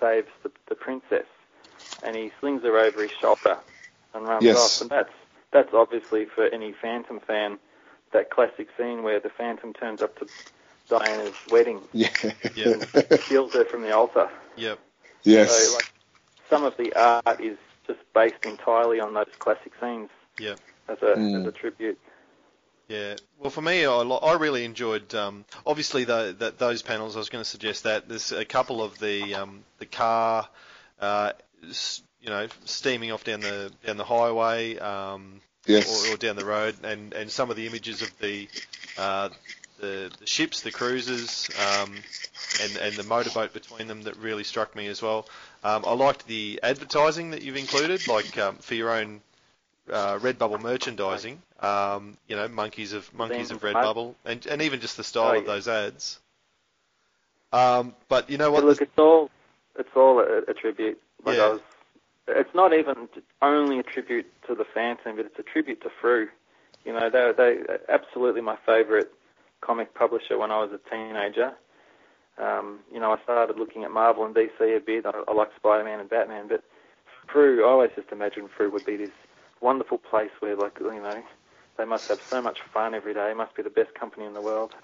saves the, the princess, and he slings her over his shoulder and runs Yes. off. And that's that's obviously for any Phantom fan that classic scene where the Phantom turns up to Diana's wedding Yeah. Yeah. and steals her from the altar. Yep. yes. So like some of the art is just based entirely on those classic scenes Yep. as a Mm. as a tribute. Yeah, well, for me, I, lo- I really enjoyed. Um, obviously, the, that those panels. I was going to suggest that there's a couple of the um, the car, uh, you know, steaming off down the down the highway, um, yes. or, or down the road, and, and some of the images of the uh, the, the ships, the cruisers, um, and and the motorboat between them that really struck me as well. Um, I liked the advertising that you've included, like um, for your own uh, Redbubble merchandising. Um, you know, monkeys of monkeys of Redbubble, and and even just the style Oh, of those ads. Um, but you know what? But look, it's all it's all a, a tribute. Like Yeah. I was, it's not even only a tribute to the Phantom, but it's a tribute to Frew. You know, they they absolutely my favourite comic publisher when I was a teenager. Um, you know, I started looking at Marvel and DC a bit. I, I like Spider-Man and Batman, but Frew, I always just imagined Frew would be this wonderful place where, like, you know, they must have so much fun every day. It must be the best company in the world.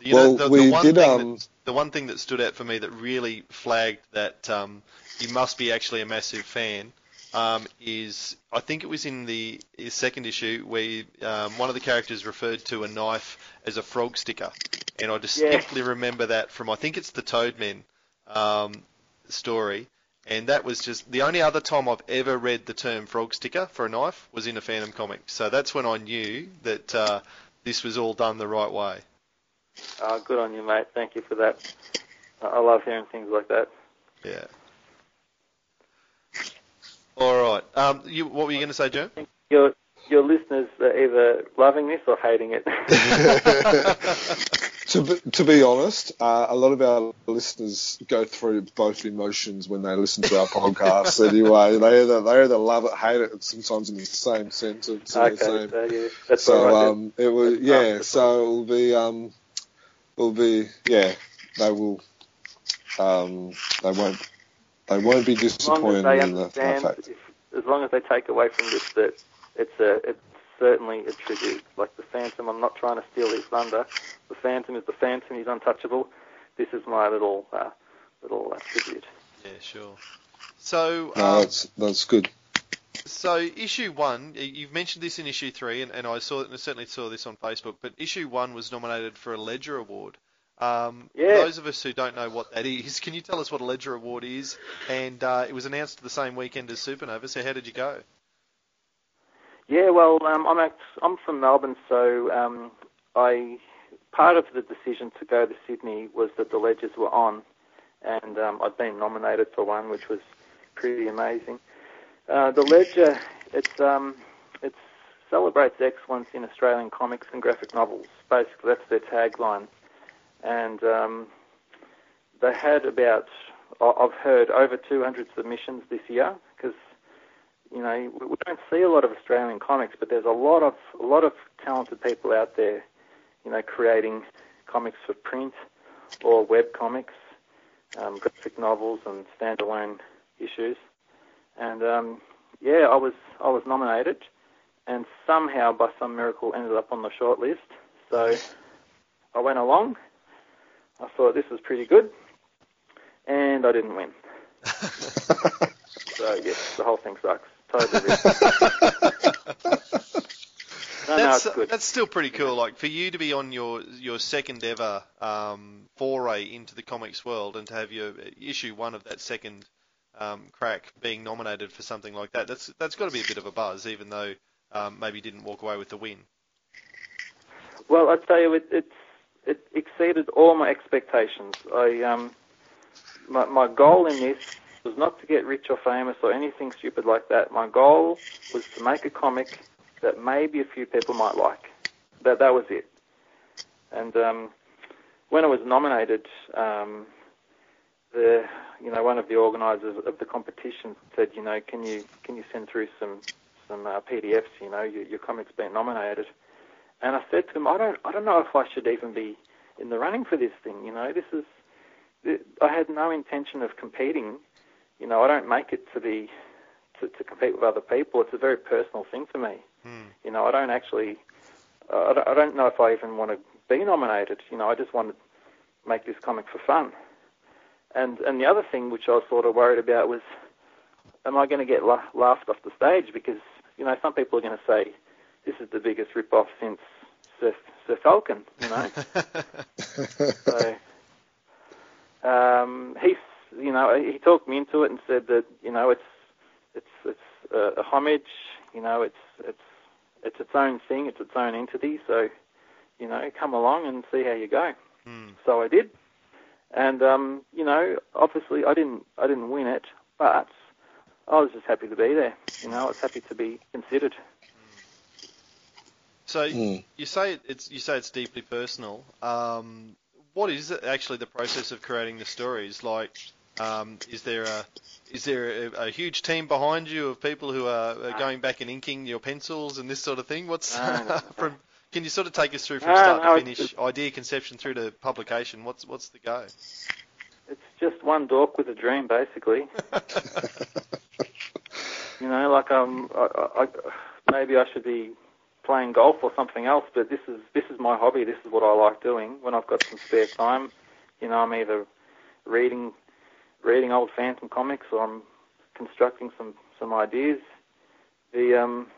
You well, know, the, we the one did. thing Um, that, the one thing that stood out for me that really flagged that um, you must be actually a massive fan um, is I think it was in the second issue where um, one of the characters referred to a knife as a frog sticker, and I distinctly remember that from I think it's the Toadmen um, story. And that was just the only other time I've ever read the term frog sticker for a knife was in a Phantom comic. So that's when I knew that uh, this was all done the right way. Uh, good on you, mate. Thank you for that. I love hearing things like that. Yeah. All right. Um, you, what were you going to say, Joe? Your your listeners are either loving this or hating it. to, be, to be honest, uh, a lot of our listeners go through both emotions when they listen to our podcast. anyway, they either they either love it, hate it, sometimes in the same sentence. in the okay, same- so yeah, that's all So right. um, it will, That's yeah. So it'll be, um, it'll be, yeah. They will, um, they won't, they won't be as long disappointed as they in the, the understand, fact. if, as long as they take away from this that it's a it's certainly a tribute. Like the Phantom, I'm not trying to steal his thunder. The Phantom is the Phantom. He's untouchable. This is my little uh, little uh, tribute. Yeah, sure. So, No, um, that's that's good. so issue one, you've mentioned this in issue three, and, and I saw it, and I certainly saw this on Facebook. But issue one was nominated for a Ledger Award. Um, Yeah. Those of us who don't know what that is, can you tell us what a Ledger Award is? And uh, it was announced the same weekend as Supernova. So, how did you go? Yeah, well, um, I'm act- I'm from Melbourne, so um, I part of the decision to go to Sydney was that the Ledgers were on, and um, I'd been nominated for one, which was pretty amazing. Uh, the Ledger, it's um, it celebrates excellence in Australian comics and graphic novels. Basically, that's their tagline, and um, they had about I've heard over 200 submissions this year because you know, we we don't see a lot of Australian comics, but there's a lot of a lot of talented people out there, you know, creating comics for print or web comics, um, graphic novels and standalone issues. And um, yeah, I was I was nominated, and somehow by some miracle ended up on the shortlist. So I went along. I thought this was pretty good, and I didn't win. So yes, the whole thing sucks. Totally. ripped. no, no, that's it's good. that's still pretty cool. Like for you to be on your your second ever um, foray into the comics world and to have your issue one of that second um, crack being nominated for something like that. That's that's got to be a bit of a buzz, even though um, maybe you didn't walk away with the win. Well, I tell you, it, it's it exceeded all my expectations. I um, my my goal in this was not to get rich or famous or anything stupid like that. My goal was to make a comic that maybe a few people might like. That that was it. And um, when I was nominated, um, the you know one of the organisers of the competition said, you know, can you can you send through some some uh, PDFs? You know, your, your comic's been nominated. And I said to him, I don't, I don't know if I should even be in the running for this thing. You know, this is, I had no intention of competing. You know, I don't make it to be, to, to compete with other people. It's a very personal thing for me. Hmm. You know, I don't actually, uh, I don't- I don't know if I even want to be nominated. You know, I just want to make this comic for fun. And and the other thing which I was sort of worried about was, am I going to get la- laughed off the stage? Because you know, some people are going to say, this is the biggest rip-off since Sir, Sir Falcon, you know. so um, he's, you know, he talked me into it and said that, you know, it's it's it's a, a homage, you know, it's it's it's its own thing, it's its own entity. So, you know, come along and see how you go. Hmm. So I did, and um, you know, obviously I didn't I didn't win it, but I was just happy to be there. You know, I was happy to be considered. So Mm. you say it's you say it's deeply personal. Um, what is it actually the process of creating the stories? Like, um, is there a is there a, a huge team behind you of people who are, are going back and inking your pencils and this sort of thing? What's No, no, no. from? Can you sort of take us through from No, start no, to it's finish, idea conception through to publication? What's what's the go? It's just one dork with a dream, basically. You know, like um, I, I, I, maybe I should be playing golf or something else, but this is this is my hobby. This is what I like doing when I've got some spare time. You know, I'm either reading reading old Phantom comics or I'm constructing some some ideas. The um,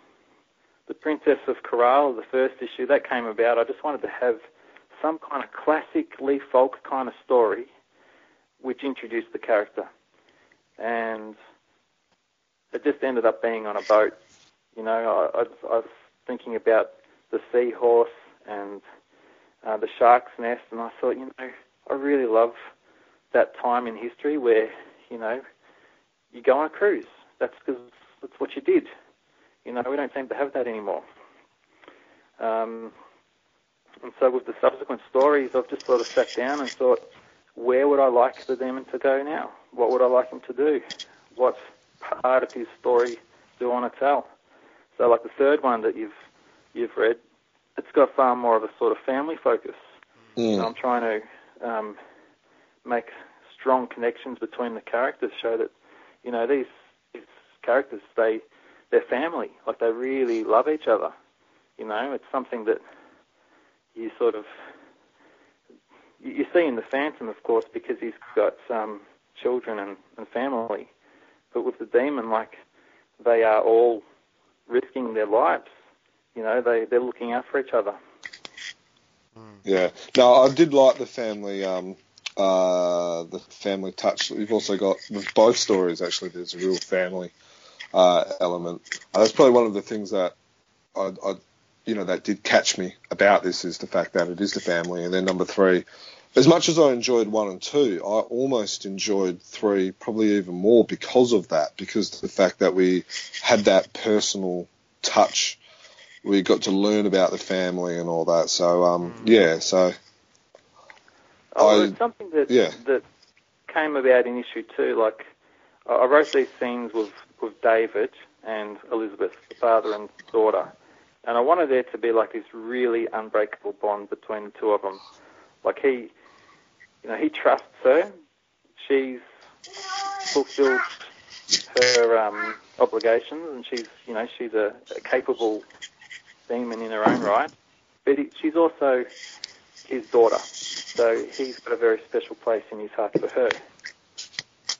the Princess of Kerala, the first issue that came about. I just wanted to have some kind of classic Lee Falk kind of story, which introduced the character, and it just ended up being on a boat. You know, I, I, I thinking about the seahorse and uh, the shark's nest, and I thought, you know, I really love that time in history where, you know, you go on a cruise. That's because that's what you did. You know, we don't seem to have that anymore. Um, and so with the subsequent stories, I've just sort of sat down and thought, where would I like the demon to go now? What would I like him to do? What part of his story do I want to tell? So, like the third one that you've you've read, it's got far more of a sort of family focus. Mm. I'm trying to um, make strong connections between the characters, show that you know these these characters they they're family, like they really love each other. You know, it's something that you sort of you you see in the Phantom, of course, because he's got um, children and, and family. But with the demon, like they are all risking their lives. You know, they they're looking out for each other. Yeah. No, I did like the family, um, uh, the family touch. You've also got with both stories. Actually, there's a real family uh, element. Uh, that's probably one of the things that I, I, you know, that did catch me about this is the fact that it is the family. And then number three, as much as I enjoyed one and two, I almost enjoyed three, probably even more because of that. Because of the fact that we had that personal touch we got to learn about the family and all that. So um, yeah, so Oh, I- something that yeah. that came about in issue two. Like I I wrote these scenes with with David and Elizabeth, the father and daughter, and I wanted there to be like this really unbreakable bond between the two of them. Like he, you know, he trusts her. She's fulfilled her um, obligations, and she's, you know, she's a, a capable demon in her own right. But he, she's also his daughter, so he's got a very special place in his heart for her.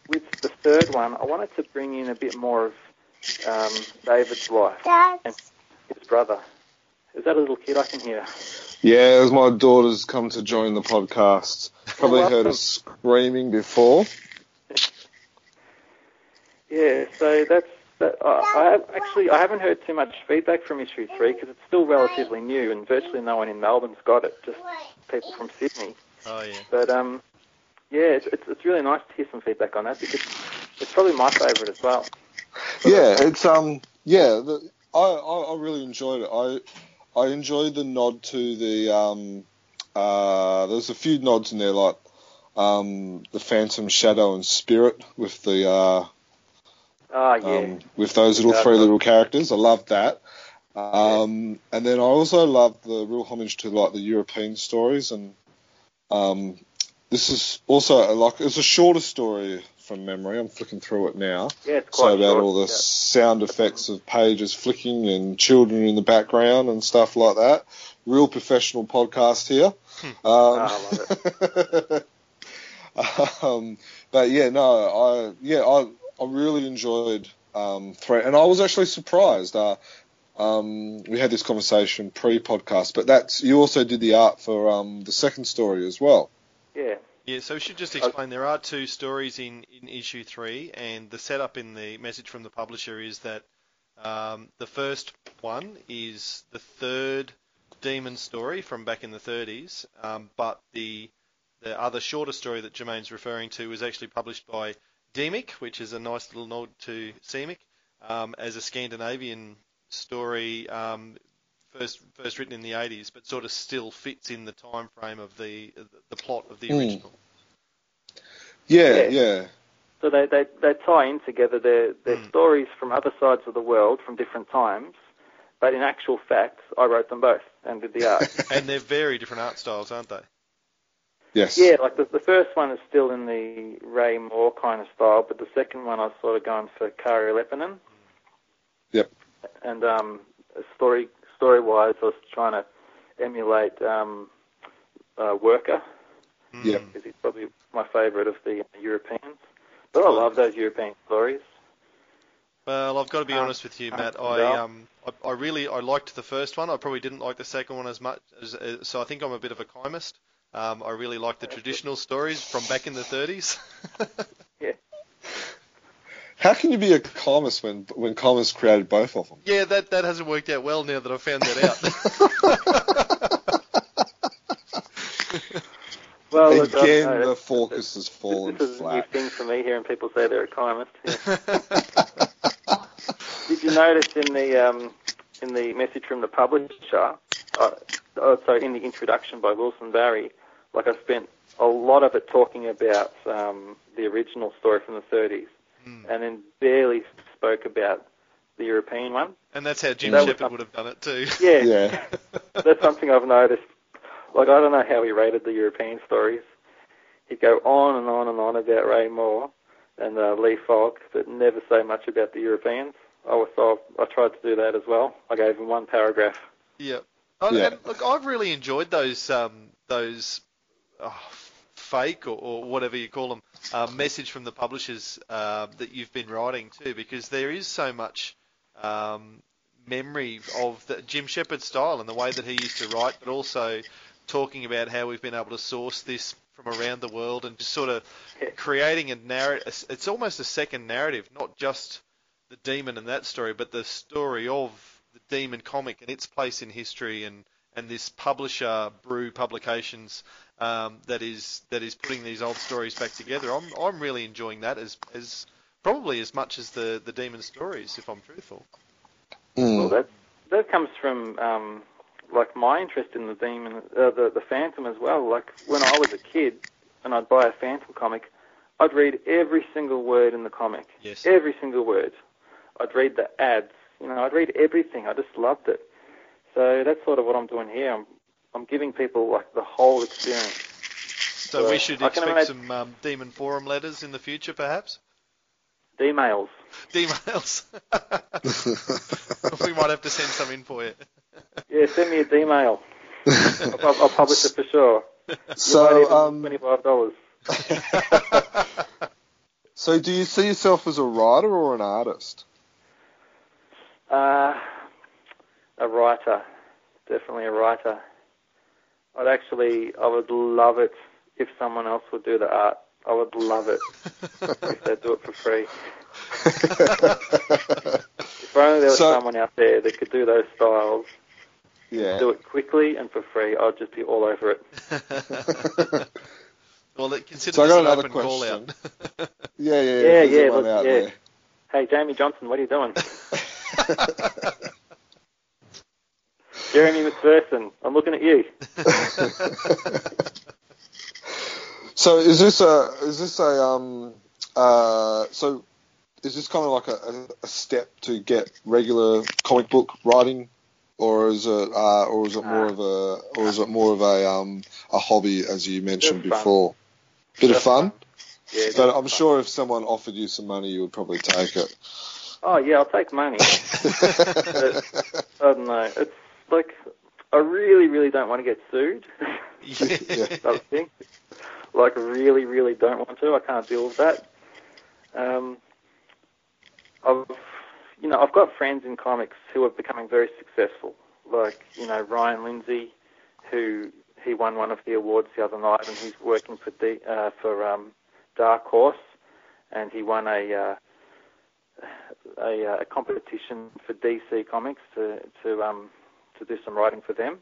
With the third one, I wanted to bring in a bit more of um, David's life and his brother. Is that a little kid I can hear? yeah, as my daughter's come to join the podcast, probably heard her screaming before. Yeah, so that's that. I I have, actually I haven't heard too much feedback from issue three because it's still relatively new and virtually no one in Melbourne's got it. Just people from Sydney. Oh yeah. But um, yeah, it's, it's it's really nice to hear some feedback on that because it's probably my favourite as well. Yeah, it's um, yeah, the, I, I I really enjoyed it. I I enjoyed the nod to the um, uh, there's a few nods in there like um, the Phantom, Shadow, and Spirit with the uh, Ah, yeah. um, with those little three little characters. I loved that. Um, and then I also loved the real homage to like the European stories, and um, this is also like it's a shorter story from memory. I'm flicking through it now. yeah, it's quite So about short. all the yeah. sound effects of pages flicking and children in the background and stuff like that. Real professional podcast here. Um, Ah, I love um, but yeah, no, I yeah, I I really enjoyed um, three, and I was actually surprised. Uh, um, we had this conversation pre-podcast, but that's you also did the art for um, the second story as well. Yeah. Yeah, so we should just explain there are two stories in, in issue three, and the setup in the message from the publisher is that um, the first one is the third demon story from back in the 30s, um, but the the other shorter story that Jermaine's referring to was actually published by Demic, which is a nice little nod to Semic, um, as a Scandinavian story, um, first first written in the 80s, but sort of still fits in the time frame of the the plot of the Mm. original. Yeah, Yeah. yeah. So they, they, they tie in together their, their Mm. stories from other sides of the world from different times, but in actual fact, I wrote them both and did the art. And they're very different art styles, aren't they? Yes. yeah, like the, the first one is still in the Ray Moore kind of style, but the second one I was sort of going for Kari Leppänen. Yep. And um, story story wise, I was trying to emulate um, uh, Worker Yeah. because he's probably my favourite of the Europeans. But I love those European stories. Well, I've got to be Um, honest with you, um, Matt. I yeah. um, I, I really I liked the first one. I probably didn't like the second one as much. As, uh, so I think I'm a bit of a chymist. Um, I really like the traditional stories from back in the 30s. yeah. How can you be a columnist when when Commons created both of them? yeah, that that hasn't worked out well now that I've found that out. Well, look, I- Again, I- the focus has fallen this is a new thing for me hearing people say they're a chymist. Yeah. Did you notice in the um, in the message from the publisher, uh, oh, sorry, in the introduction by Wilson Barry, like I spent a lot of it talking about um, the original story from the 30s, Hmm. and then barely spoke about the European one. and that's how Jim That Shepherd would have done it too. Yeah, Yeah. that's something I've noticed. Like I don't know how he rated the European stories. He'd go on and on and on about Ray Moore and uh, Lee Falk, but never say much about the Europeans. I was so I tried to do that as well. I gave him one paragraph. Yeah. Oh, Yeah. And look, I've really enjoyed those um, those oh, fake or, or whatever you call them uh, message from the publishers uh, that you've been writing too, because there is so much um, memory of the Jim Shepherd style and the way that he used to write, but also talking about how we've been able to source this from around the world and just sort of creating a narrative. It's almost a second narrative, not just the demon in that story, but the story of the demon comic and its place in history and, and this publisher Frew Publications um, that is that is putting these old stories back together. I'm I'm really enjoying that as as probably as much as the the demon stories, if I'm truthful. Mm. Well, that that comes from um, like my interest in the demon, uh, the the Phantom as well. Like when I was a kid and I'd buy a Phantom comic, I'd read every single word in the comic. Yes. Every single word. I'd read the ads. You know, I'd read everything. I just loved it. So that's sort of what I'm doing here. I'm I'm giving people like the whole experience. So we should I expect imagine- some um, demon forum letters in the future, perhaps. Emails. Emails. we might have to send some in for you. Yeah, send me a email. I'll, I'll publish it for sure. You so, even um, twenty-five dollars. so do you see yourself as a writer or an artist? Uh, a writer, definitely a writer. I'd actually, I would love it if someone else would do the art. I would love it if they do it for free. If only there was So- someone out there that could do those styles, yeah. do it quickly and for free. I'd just be all over it. well, it- consider So I this got an another open call out. Yeah, yeah, Yeah, if yeah, look, out yeah. there. Hey, Jamie Johnson, what are you doing? Jeremy McPherson, I'm looking at you. So is this a is this a um uh so is this kind of like a, a step to get regular comic book writing, or is it uh, or is it more of a or is it more of a um a hobby as you mentioned Bit fun. before? Bit of Just fun, Yeah, but I'm fun. sure if someone offered you some money, you would probably take it. Oh yeah, I'll take money. I don't know. It's like I really, really don't want to get sued. Yeah. The thing. Like really, really don't want to. I can't deal with that. Um, I've, you know, I've got friends in comics who are becoming very successful. Like you know Ryan Lindsay, who he won one of the awards the other night, and he's working for D, uh, for um, Dark Horse, and he won a uh, a, uh, a competition for DC Comics to to um to do some writing for them.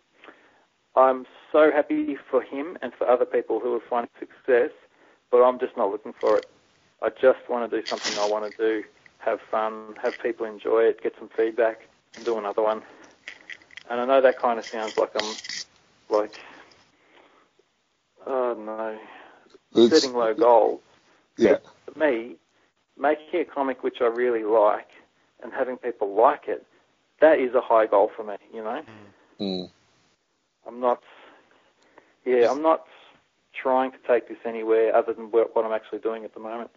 I'm so happy for him and for other people who are finding success, but I'm just not looking for it. I just want to do something I want to do, have fun, have people enjoy it, get some feedback, and do another one. And I know that kind of sounds like I'm like oh no, It's- setting low goals. yeah. For me, making a comic which I really like and having people like it, that is a high goal for me. You know, Mm. I'm not. Yeah, I'm not trying to take this anywhere other than what what I'm actually doing at the moment.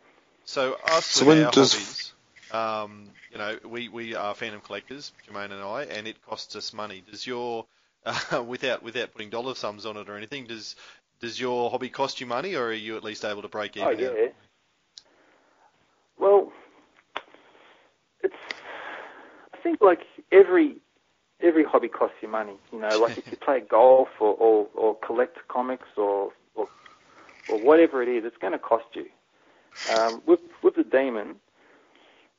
So us So with when our does- hobbies, um, you know, we, we are Phantom collectors, Jermaine and I, and it costs us money. Does your uh, without without putting dollar sums on it or anything, does does your hobby cost you money, or are you at least able to break even? Oh out? yeah. Well, it's. I think like every every hobby costs you money. You know, like if you play golf or, or, or collect comics or, or or whatever it is, it's going to cost you. Um, with with the demon,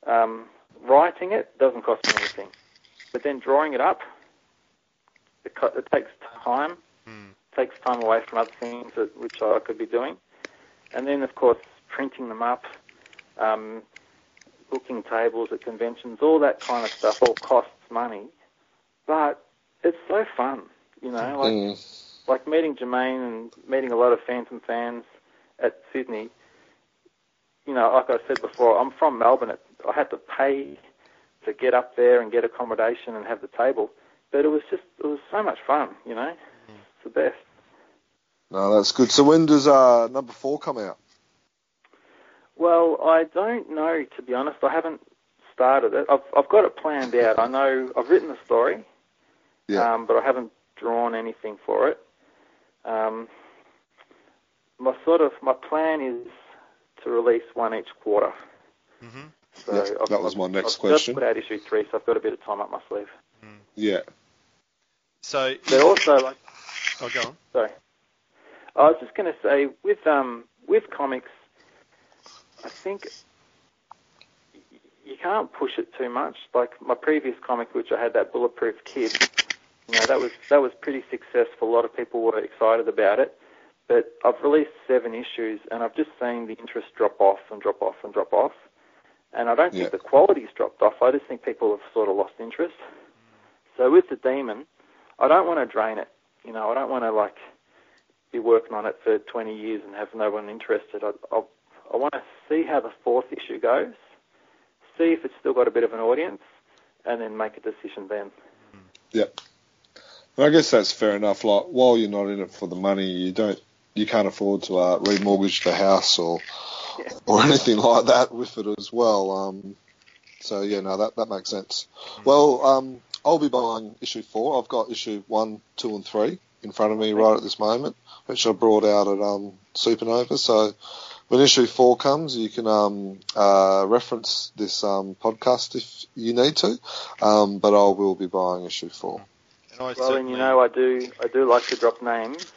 um, writing it doesn't cost me anything, but then drawing it up, it, co- it takes time. Hmm. Takes time away from other things that, which I could be doing, and then of course printing them up, um, booking tables at conventions, all that kind of stuff all costs money, but it's so fun, you know. Like Mm. like meeting Jermaine and meeting a lot of Phantom fans at Sydney. You know, like I said before, I'm from Melbourne. It, I had to pay to get up there and get accommodation and have the table, but it was just it was so much fun. You know, it's the best. No, that's good. So when does uh, number four come out? Well, I don't know to be honest. I haven't started it. I've I've got it planned out. I know I've written the story, Yeah. um, but I haven't drawn anything for it. Um, my sort of my plan is to release one each quarter. hmm So that was my next I've question. Just put out issue three, so I've got a bit of time up my sleeve. Yeah. So, But also, like, oh, go on. sorry, I was just going to say with um with comics, I think you can't push it too much. Like my previous comic, which I had that bulletproof kid, you know, that was that was pretty successful. A lot of people were excited about it. But I've released seven issues, and I've just seen the interest drop off and drop off and drop off. And I don't think Yeah. the quality's dropped off. I just think people have sort of lost interest. So with the demon, I don't want to drain it. You know, I don't want to like be working on it for 20 years and have no one interested. I, I, I want to see how the fourth issue goes, see if it's still got a bit of an audience, and then make a decision then. Yep. And I guess that's fair enough. Like while you're not in it for the money, you don't, you can't afford to uh, remortgage the house or Yeah. or anything like that with it as well. Um, so yeah, no, that that makes sense. Well, um, I'll be buying issue four. I've got issue one, two, and three in front of me right at this moment, which I brought out at um, Supernova. So when issue four comes, you can um, uh, reference this um, podcast if you need to. Um, but I will be buying issue four. And I Well, certainly, and you know, I do I do like to drop names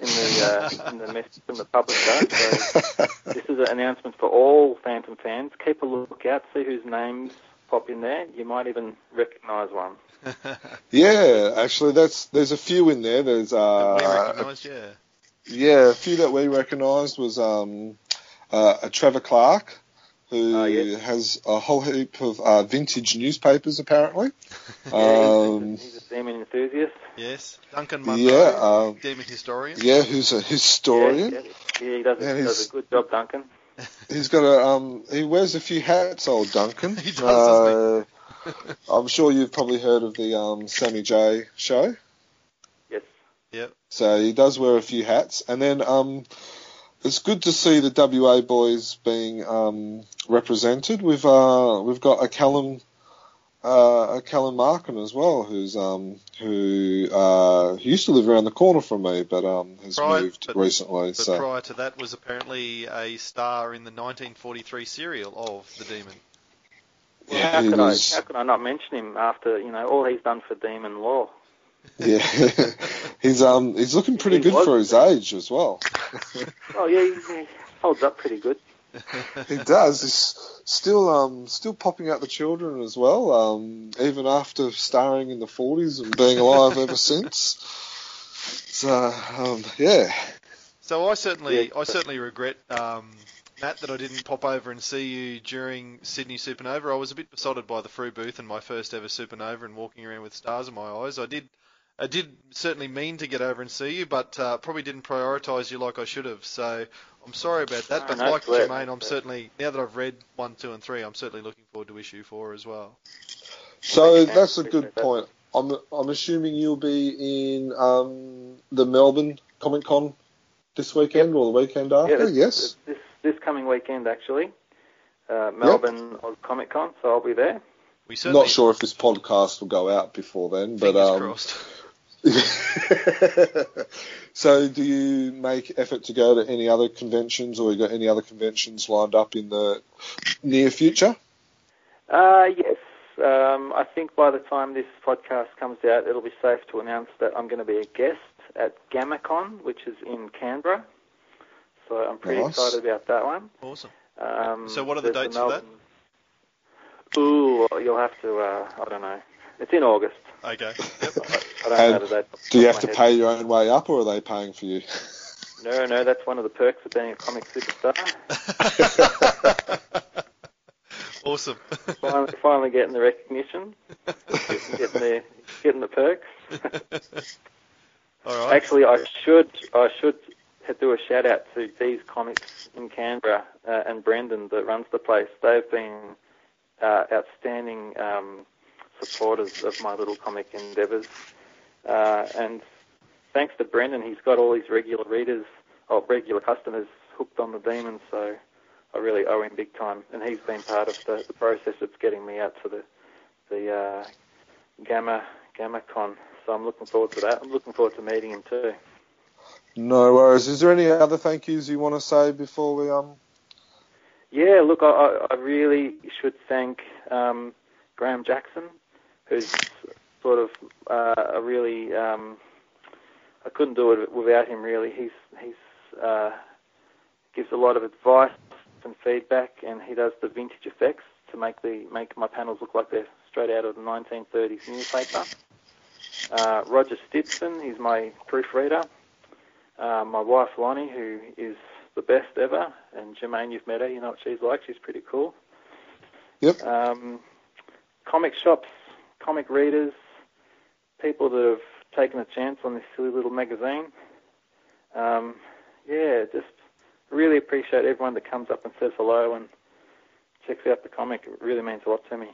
in the uh, in the message from the publisher. So this is an announcement for all Phantom fans. Keep a lookout, see whose names pop in there. You might even recognise one. yeah, actually, that's there's a few in there. There's we uh, recognised, yeah. Yeah, a few that we recognised was um, uh, a Trevor Clark, who Oh, yes. has a whole heap of uh, vintage newspapers, apparently. Um, he's, he's a demon enthusiast. Yes. Duncan Munro, yeah, um, demon historian. yeah, who's a historian. Yeah, yeah, yeah, he does, a, does a good job, Duncan. He's got a um, he wears a few hats, old Duncan. He does, doesn't Uh, I'm sure you've probably heard of the um, Sammy J show. Yes. Yep. So he does wear a few hats, and then um, it's good to see the WA boys being um, represented. We've uh, we've got a Callum uh, a Callum Markham as well, who's um, who uh, who used to live around the corner from me, but um, has Right, moved but- recently. But so prior to that was apparently a star in the 1943 serial of The Demon. Well, Yeah, how he could was- I how could I not mention him after you know all he's done for Demon lore? yeah, he's um he's looking pretty He good was for his age as well. Oh yeah, he, he holds up pretty good. He does. He's still um still popping out the children as well. Um, even after starring in the 40s and being alive ever since. So um, yeah, So I certainly, Yeah. I certainly regret um, Matt, that I didn't pop over and see you during Sydney Supernova. I was a bit besotted by the Frew booth and my first ever Supernova and walking around with stars in my eyes. I did, I did certainly mean to get over and see you, but uh, probably didn't prioritise you like I should have. So I'm sorry about that. No, but no like sweat, Jermaine, I'm certainly now that I've read one, two, and three, I'm certainly looking forward to issue four as well. So that's a good point. I'm I'm assuming you'll be in um, the Melbourne Comic Con this weekend or the weekend Yeah, after. yes. This this coming weekend actually, uh, Melbourne Oz Comic Con, so I'll be there. We certainly Not sure if this podcast will go out before then, but fingers um, crossed. so, do you make effort to go to any other conventions, or you got any other conventions lined up in the near future? Uh, yes. Um, I think by the time this podcast comes out, it'll be safe to announce that I'm going to be a guest at GammaCon, which is in Canberra. So I'm pretty Nice. excited about that one. Awesome. Um, So what are the there's dates for that? Melbourne- Ooh, you'll have to. Uh, I don't know. It's in August. Okay. Yep. I, I don't And know the date. Do you have to my head. pay your own way up, or are they paying for you? No, no, that's one of the perks of being a comic superstar. awesome. finally, finally getting the recognition, getting the getting the perks. All right. Actually, I should I should do a shout out to these Comics in Canberra uh, and Brendan that runs the place. They've been uh, outstanding um, supporters of my little comic endeavours, uh, and thanks to Brendan, he's got all his regular readers or regular customers hooked on the demon. So I really owe him big time, and he's been part of the, the process of getting me out to the the uh, Gamma Gamma Con. So I'm looking forward to that. I'm looking forward to meeting him too. No worries. Is there any other thank yous you want to say before we um? Yeah, look, I, I- I really should thank um, Graham Jackson, who's sort of uh, a really. Um, I couldn't do it without him. Really, he's he's uh, gives a lot of advice and feedback, and he does the vintage effects to make the make my panels look like they're straight out of the 1930s newspaper. Uh, Roger Stinson, he's my proofreader. Uh, my wife Lonnie, who is the best ever, and Jermaine, you've met her. You know what she's like. She's pretty cool. Yep. Um, comic shops, comic readers, people that have taken a chance on this silly little magazine. Um, yeah, just really appreciate everyone that comes up and says hello and checks out the comic. It really means a lot to me.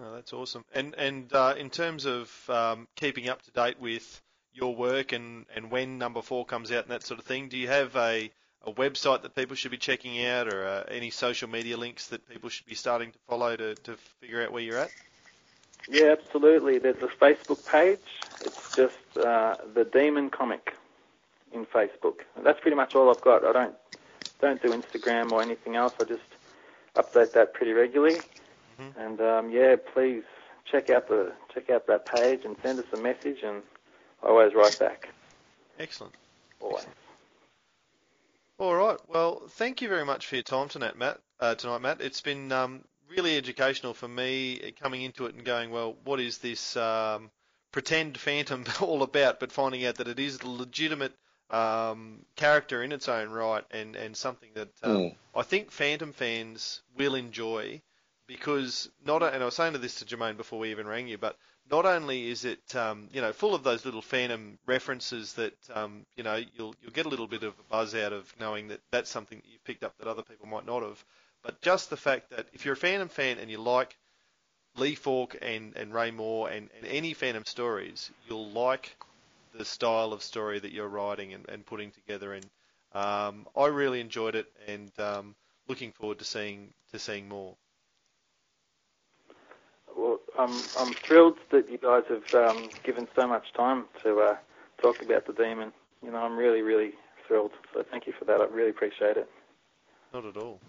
Oh, that's awesome. And and uh, in terms of um, keeping up to date with your work and, and when number four comes out and that sort of thing, do you have a, a website that people should be checking out or uh, any social media links that people should be starting to follow to, to figure out where you're at? Yeah, absolutely. There's a Facebook page. It's just uh, the Demon Comic in Facebook. That's pretty much all I've got. I don't don't do Instagram or anything else. I just update that pretty regularly. Mhm. And um, yeah, please check out the check out that page and send us a message, and I always write back. Excellent. Always. All right. Well, thank you very much for your time tonight, Matt. Uh, tonight, Matt. It's been um, really educational for me coming into it and going, well, what is this um, pretend Phantom all about? But finding out that it is a legitimate um, character in its own right, and and something that um, Mm. I think Phantom fans will enjoy because not and I was saying to this to Jermaine before we even rang you, but not only is it um, you know full of those little Phantom references that um, you know you'll you'll get a little bit of a buzz out of knowing that that's something that you've picked up that other people might not have, but just the fact that if you're a Phantom fan and you like Lee Falk and, and Ray Moore and, and any Phantom stories, you'll like the style of story that you're writing and, and putting together. And um, I really enjoyed it, and um, looking forward to seeing to seeing more. Well, I'm I'm thrilled that you guys have um, given so much time to uh, talk about the demon. You know, I'm really really thrilled. So thank you for that. I really appreciate it. Not at all.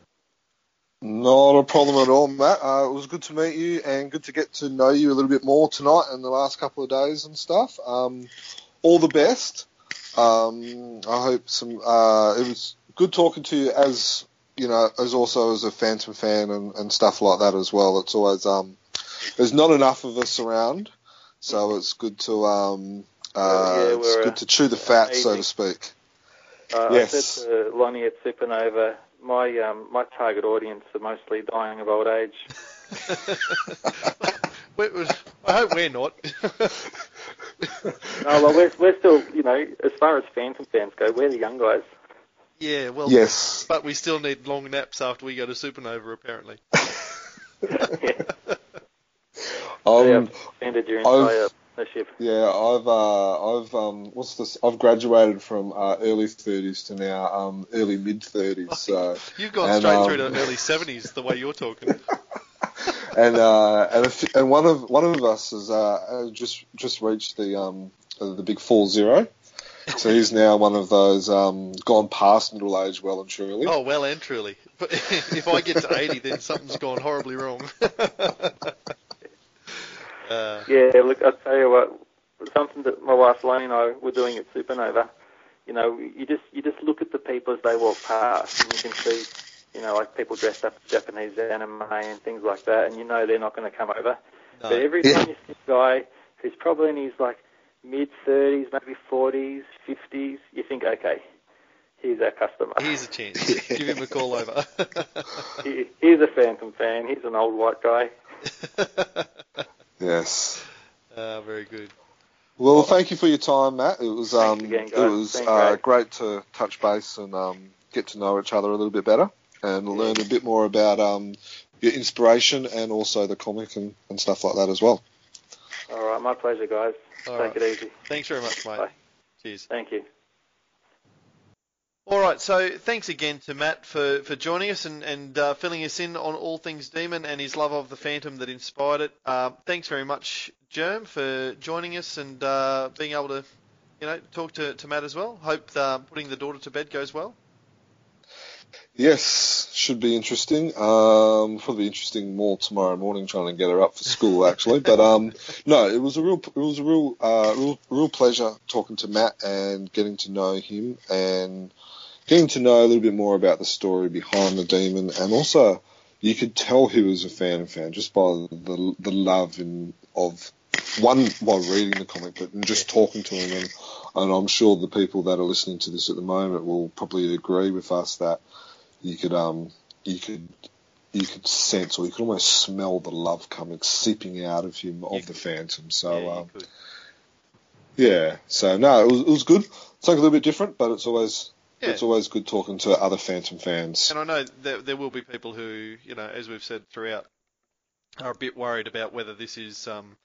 Not a problem at all, Matt. Uh, it was good to meet you and good to get to know you a little bit more tonight and the last couple of days and stuff. Um, all the best. Um, I hope some. Uh, it was good talking to you as you know, as also as a Phantom fan and, and stuff like that as well. It's always um, there's not enough of us around, so it's good to um, uh, Yeah, it's good to chew the fat, so to speak. Uh, Yes. I said to Lonnie at Supernova, my um, my target audience are mostly dying of old age. We- we- I hope we're not. No, well, we're, we're still, you know, as far as Phantom fans go, we're the young guys. yeah, well, Yes. but we still need long naps after we go to Supernova, apparently. yeah, Um, yeah, ended your I've- Yeah, I've uh, I've um, what's this? I've graduated from uh, early thirties to now um, early mid thirties. So You've gone and, straight um, through to early 70s the way you're talking. and uh, and, a f- and one of one of us has uh, uh, just just reached the um uh, the big four zero. So he's now one of those um, gone past middle age well and truly. Oh, well and truly. But if I get to 80, then something's gone horribly wrong. Uh, Yeah, look, I'll tell you what, something that my wife Lane and I were doing at Supernova. You know, you just you just look at the people as they walk past, and you can see, you know, like people dressed up as Japanese anime and things like that, and you know they're not going to come over. no. But every Yeah. time you see a guy who's probably in his like mid 30s, maybe 40s, 50s, you think, okay, here's our customer. Here's a chance. Give him a call over. He, he's a Phantom fan. He's an old white guy. Yes. uh, very good. Well, thank you for your time, Matt. It was um, again, it was uh, great. great to touch base and um, get to know each other a little bit better and learn a bit more about um, your inspiration and also the comic and, and stuff like that as well. All right, my pleasure, guys. All Take right. it easy. Thanks very much, mate. Bye. Cheers. Thank you. All right, so thanks again to Matt for, for joining us and, and uh, filling us in on all things Demon and his love of the Phantom that inspired it. Uh, thanks very much, Germ, for joining us and uh, being able to, you know, talk to, to Matt as well. Hope putting the daughter to bed goes well. Yes, should be interesting. Um, probably interesting more tomorrow morning trying to get her up for school actually. But um, no, it was a real, it was a real, uh, real, real pleasure talking to Matt and getting to know him and getting to know a little bit more about the story behind the demon and also you could tell he was a fan fan just by the the love in, of one while reading the comic, but in just talking to him and and I'm sure the people that are listening to this at the moment will probably agree with us that you could um you could you could sense or you could almost smell the love coming seeping out of him of the. Phantom. So yeah, um, yeah, so no, it was it was good. Something a little bit different, but it's always Yeah. it's always good talking to other Phantom fans. And I know there, there will be people who, you know, as we've said throughout, are a bit worried about whether this is, um,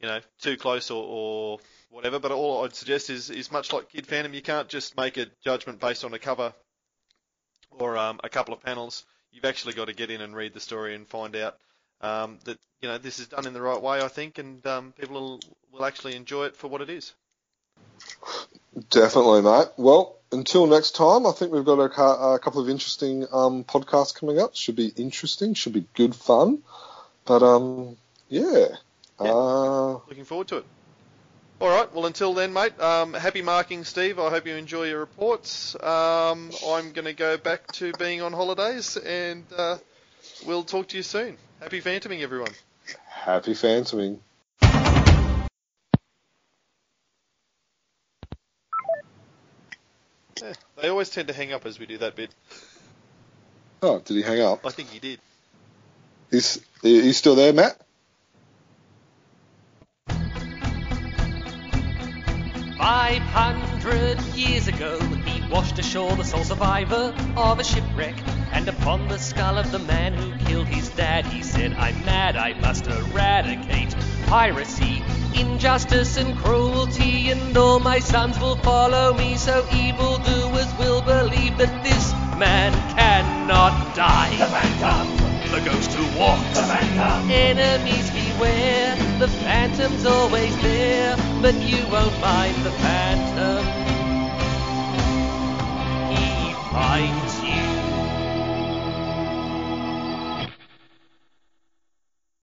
you know, too close or, or whatever. But all I'd suggest is, is much like Kid Phantom, you can't just make a judgment based on a cover or um, a couple of panels. You've actually got to get in and read the story and find out um, that, you know, this is done in the right way, I think, and um, people will, will actually enjoy it for what it is. Definitely, mate. Well, until next time, I think we've got a, a couple of interesting um, podcasts coming up. Should be interesting. Should be good fun. But um, yeah. Yeah. Uh, Looking forward to it. All right. Well, until then, mate. Um, happy marking, Steve. I hope you enjoy your reports. Um, I'm going to go back to being on holidays, and uh, we'll talk to you soon. Happy phantoming, everyone. happy phantoming. Yeah, they always tend to hang up as we do that bit. Oh, did he hang up? I think he did. He's he's still there, Matt. Five hundred years ago, he washed ashore the sole survivor of a shipwreck. And upon the skull of the man who killed his dad, he said, I'm mad, I must eradicate piracy, injustice, and cruelty. And all my sons will follow me, so evildoers will believe that this man cannot die. The Phantom, the ghost who walks. The Phantom, enemies beware. The Phantom's always there, but you won't find the Phantom. He finds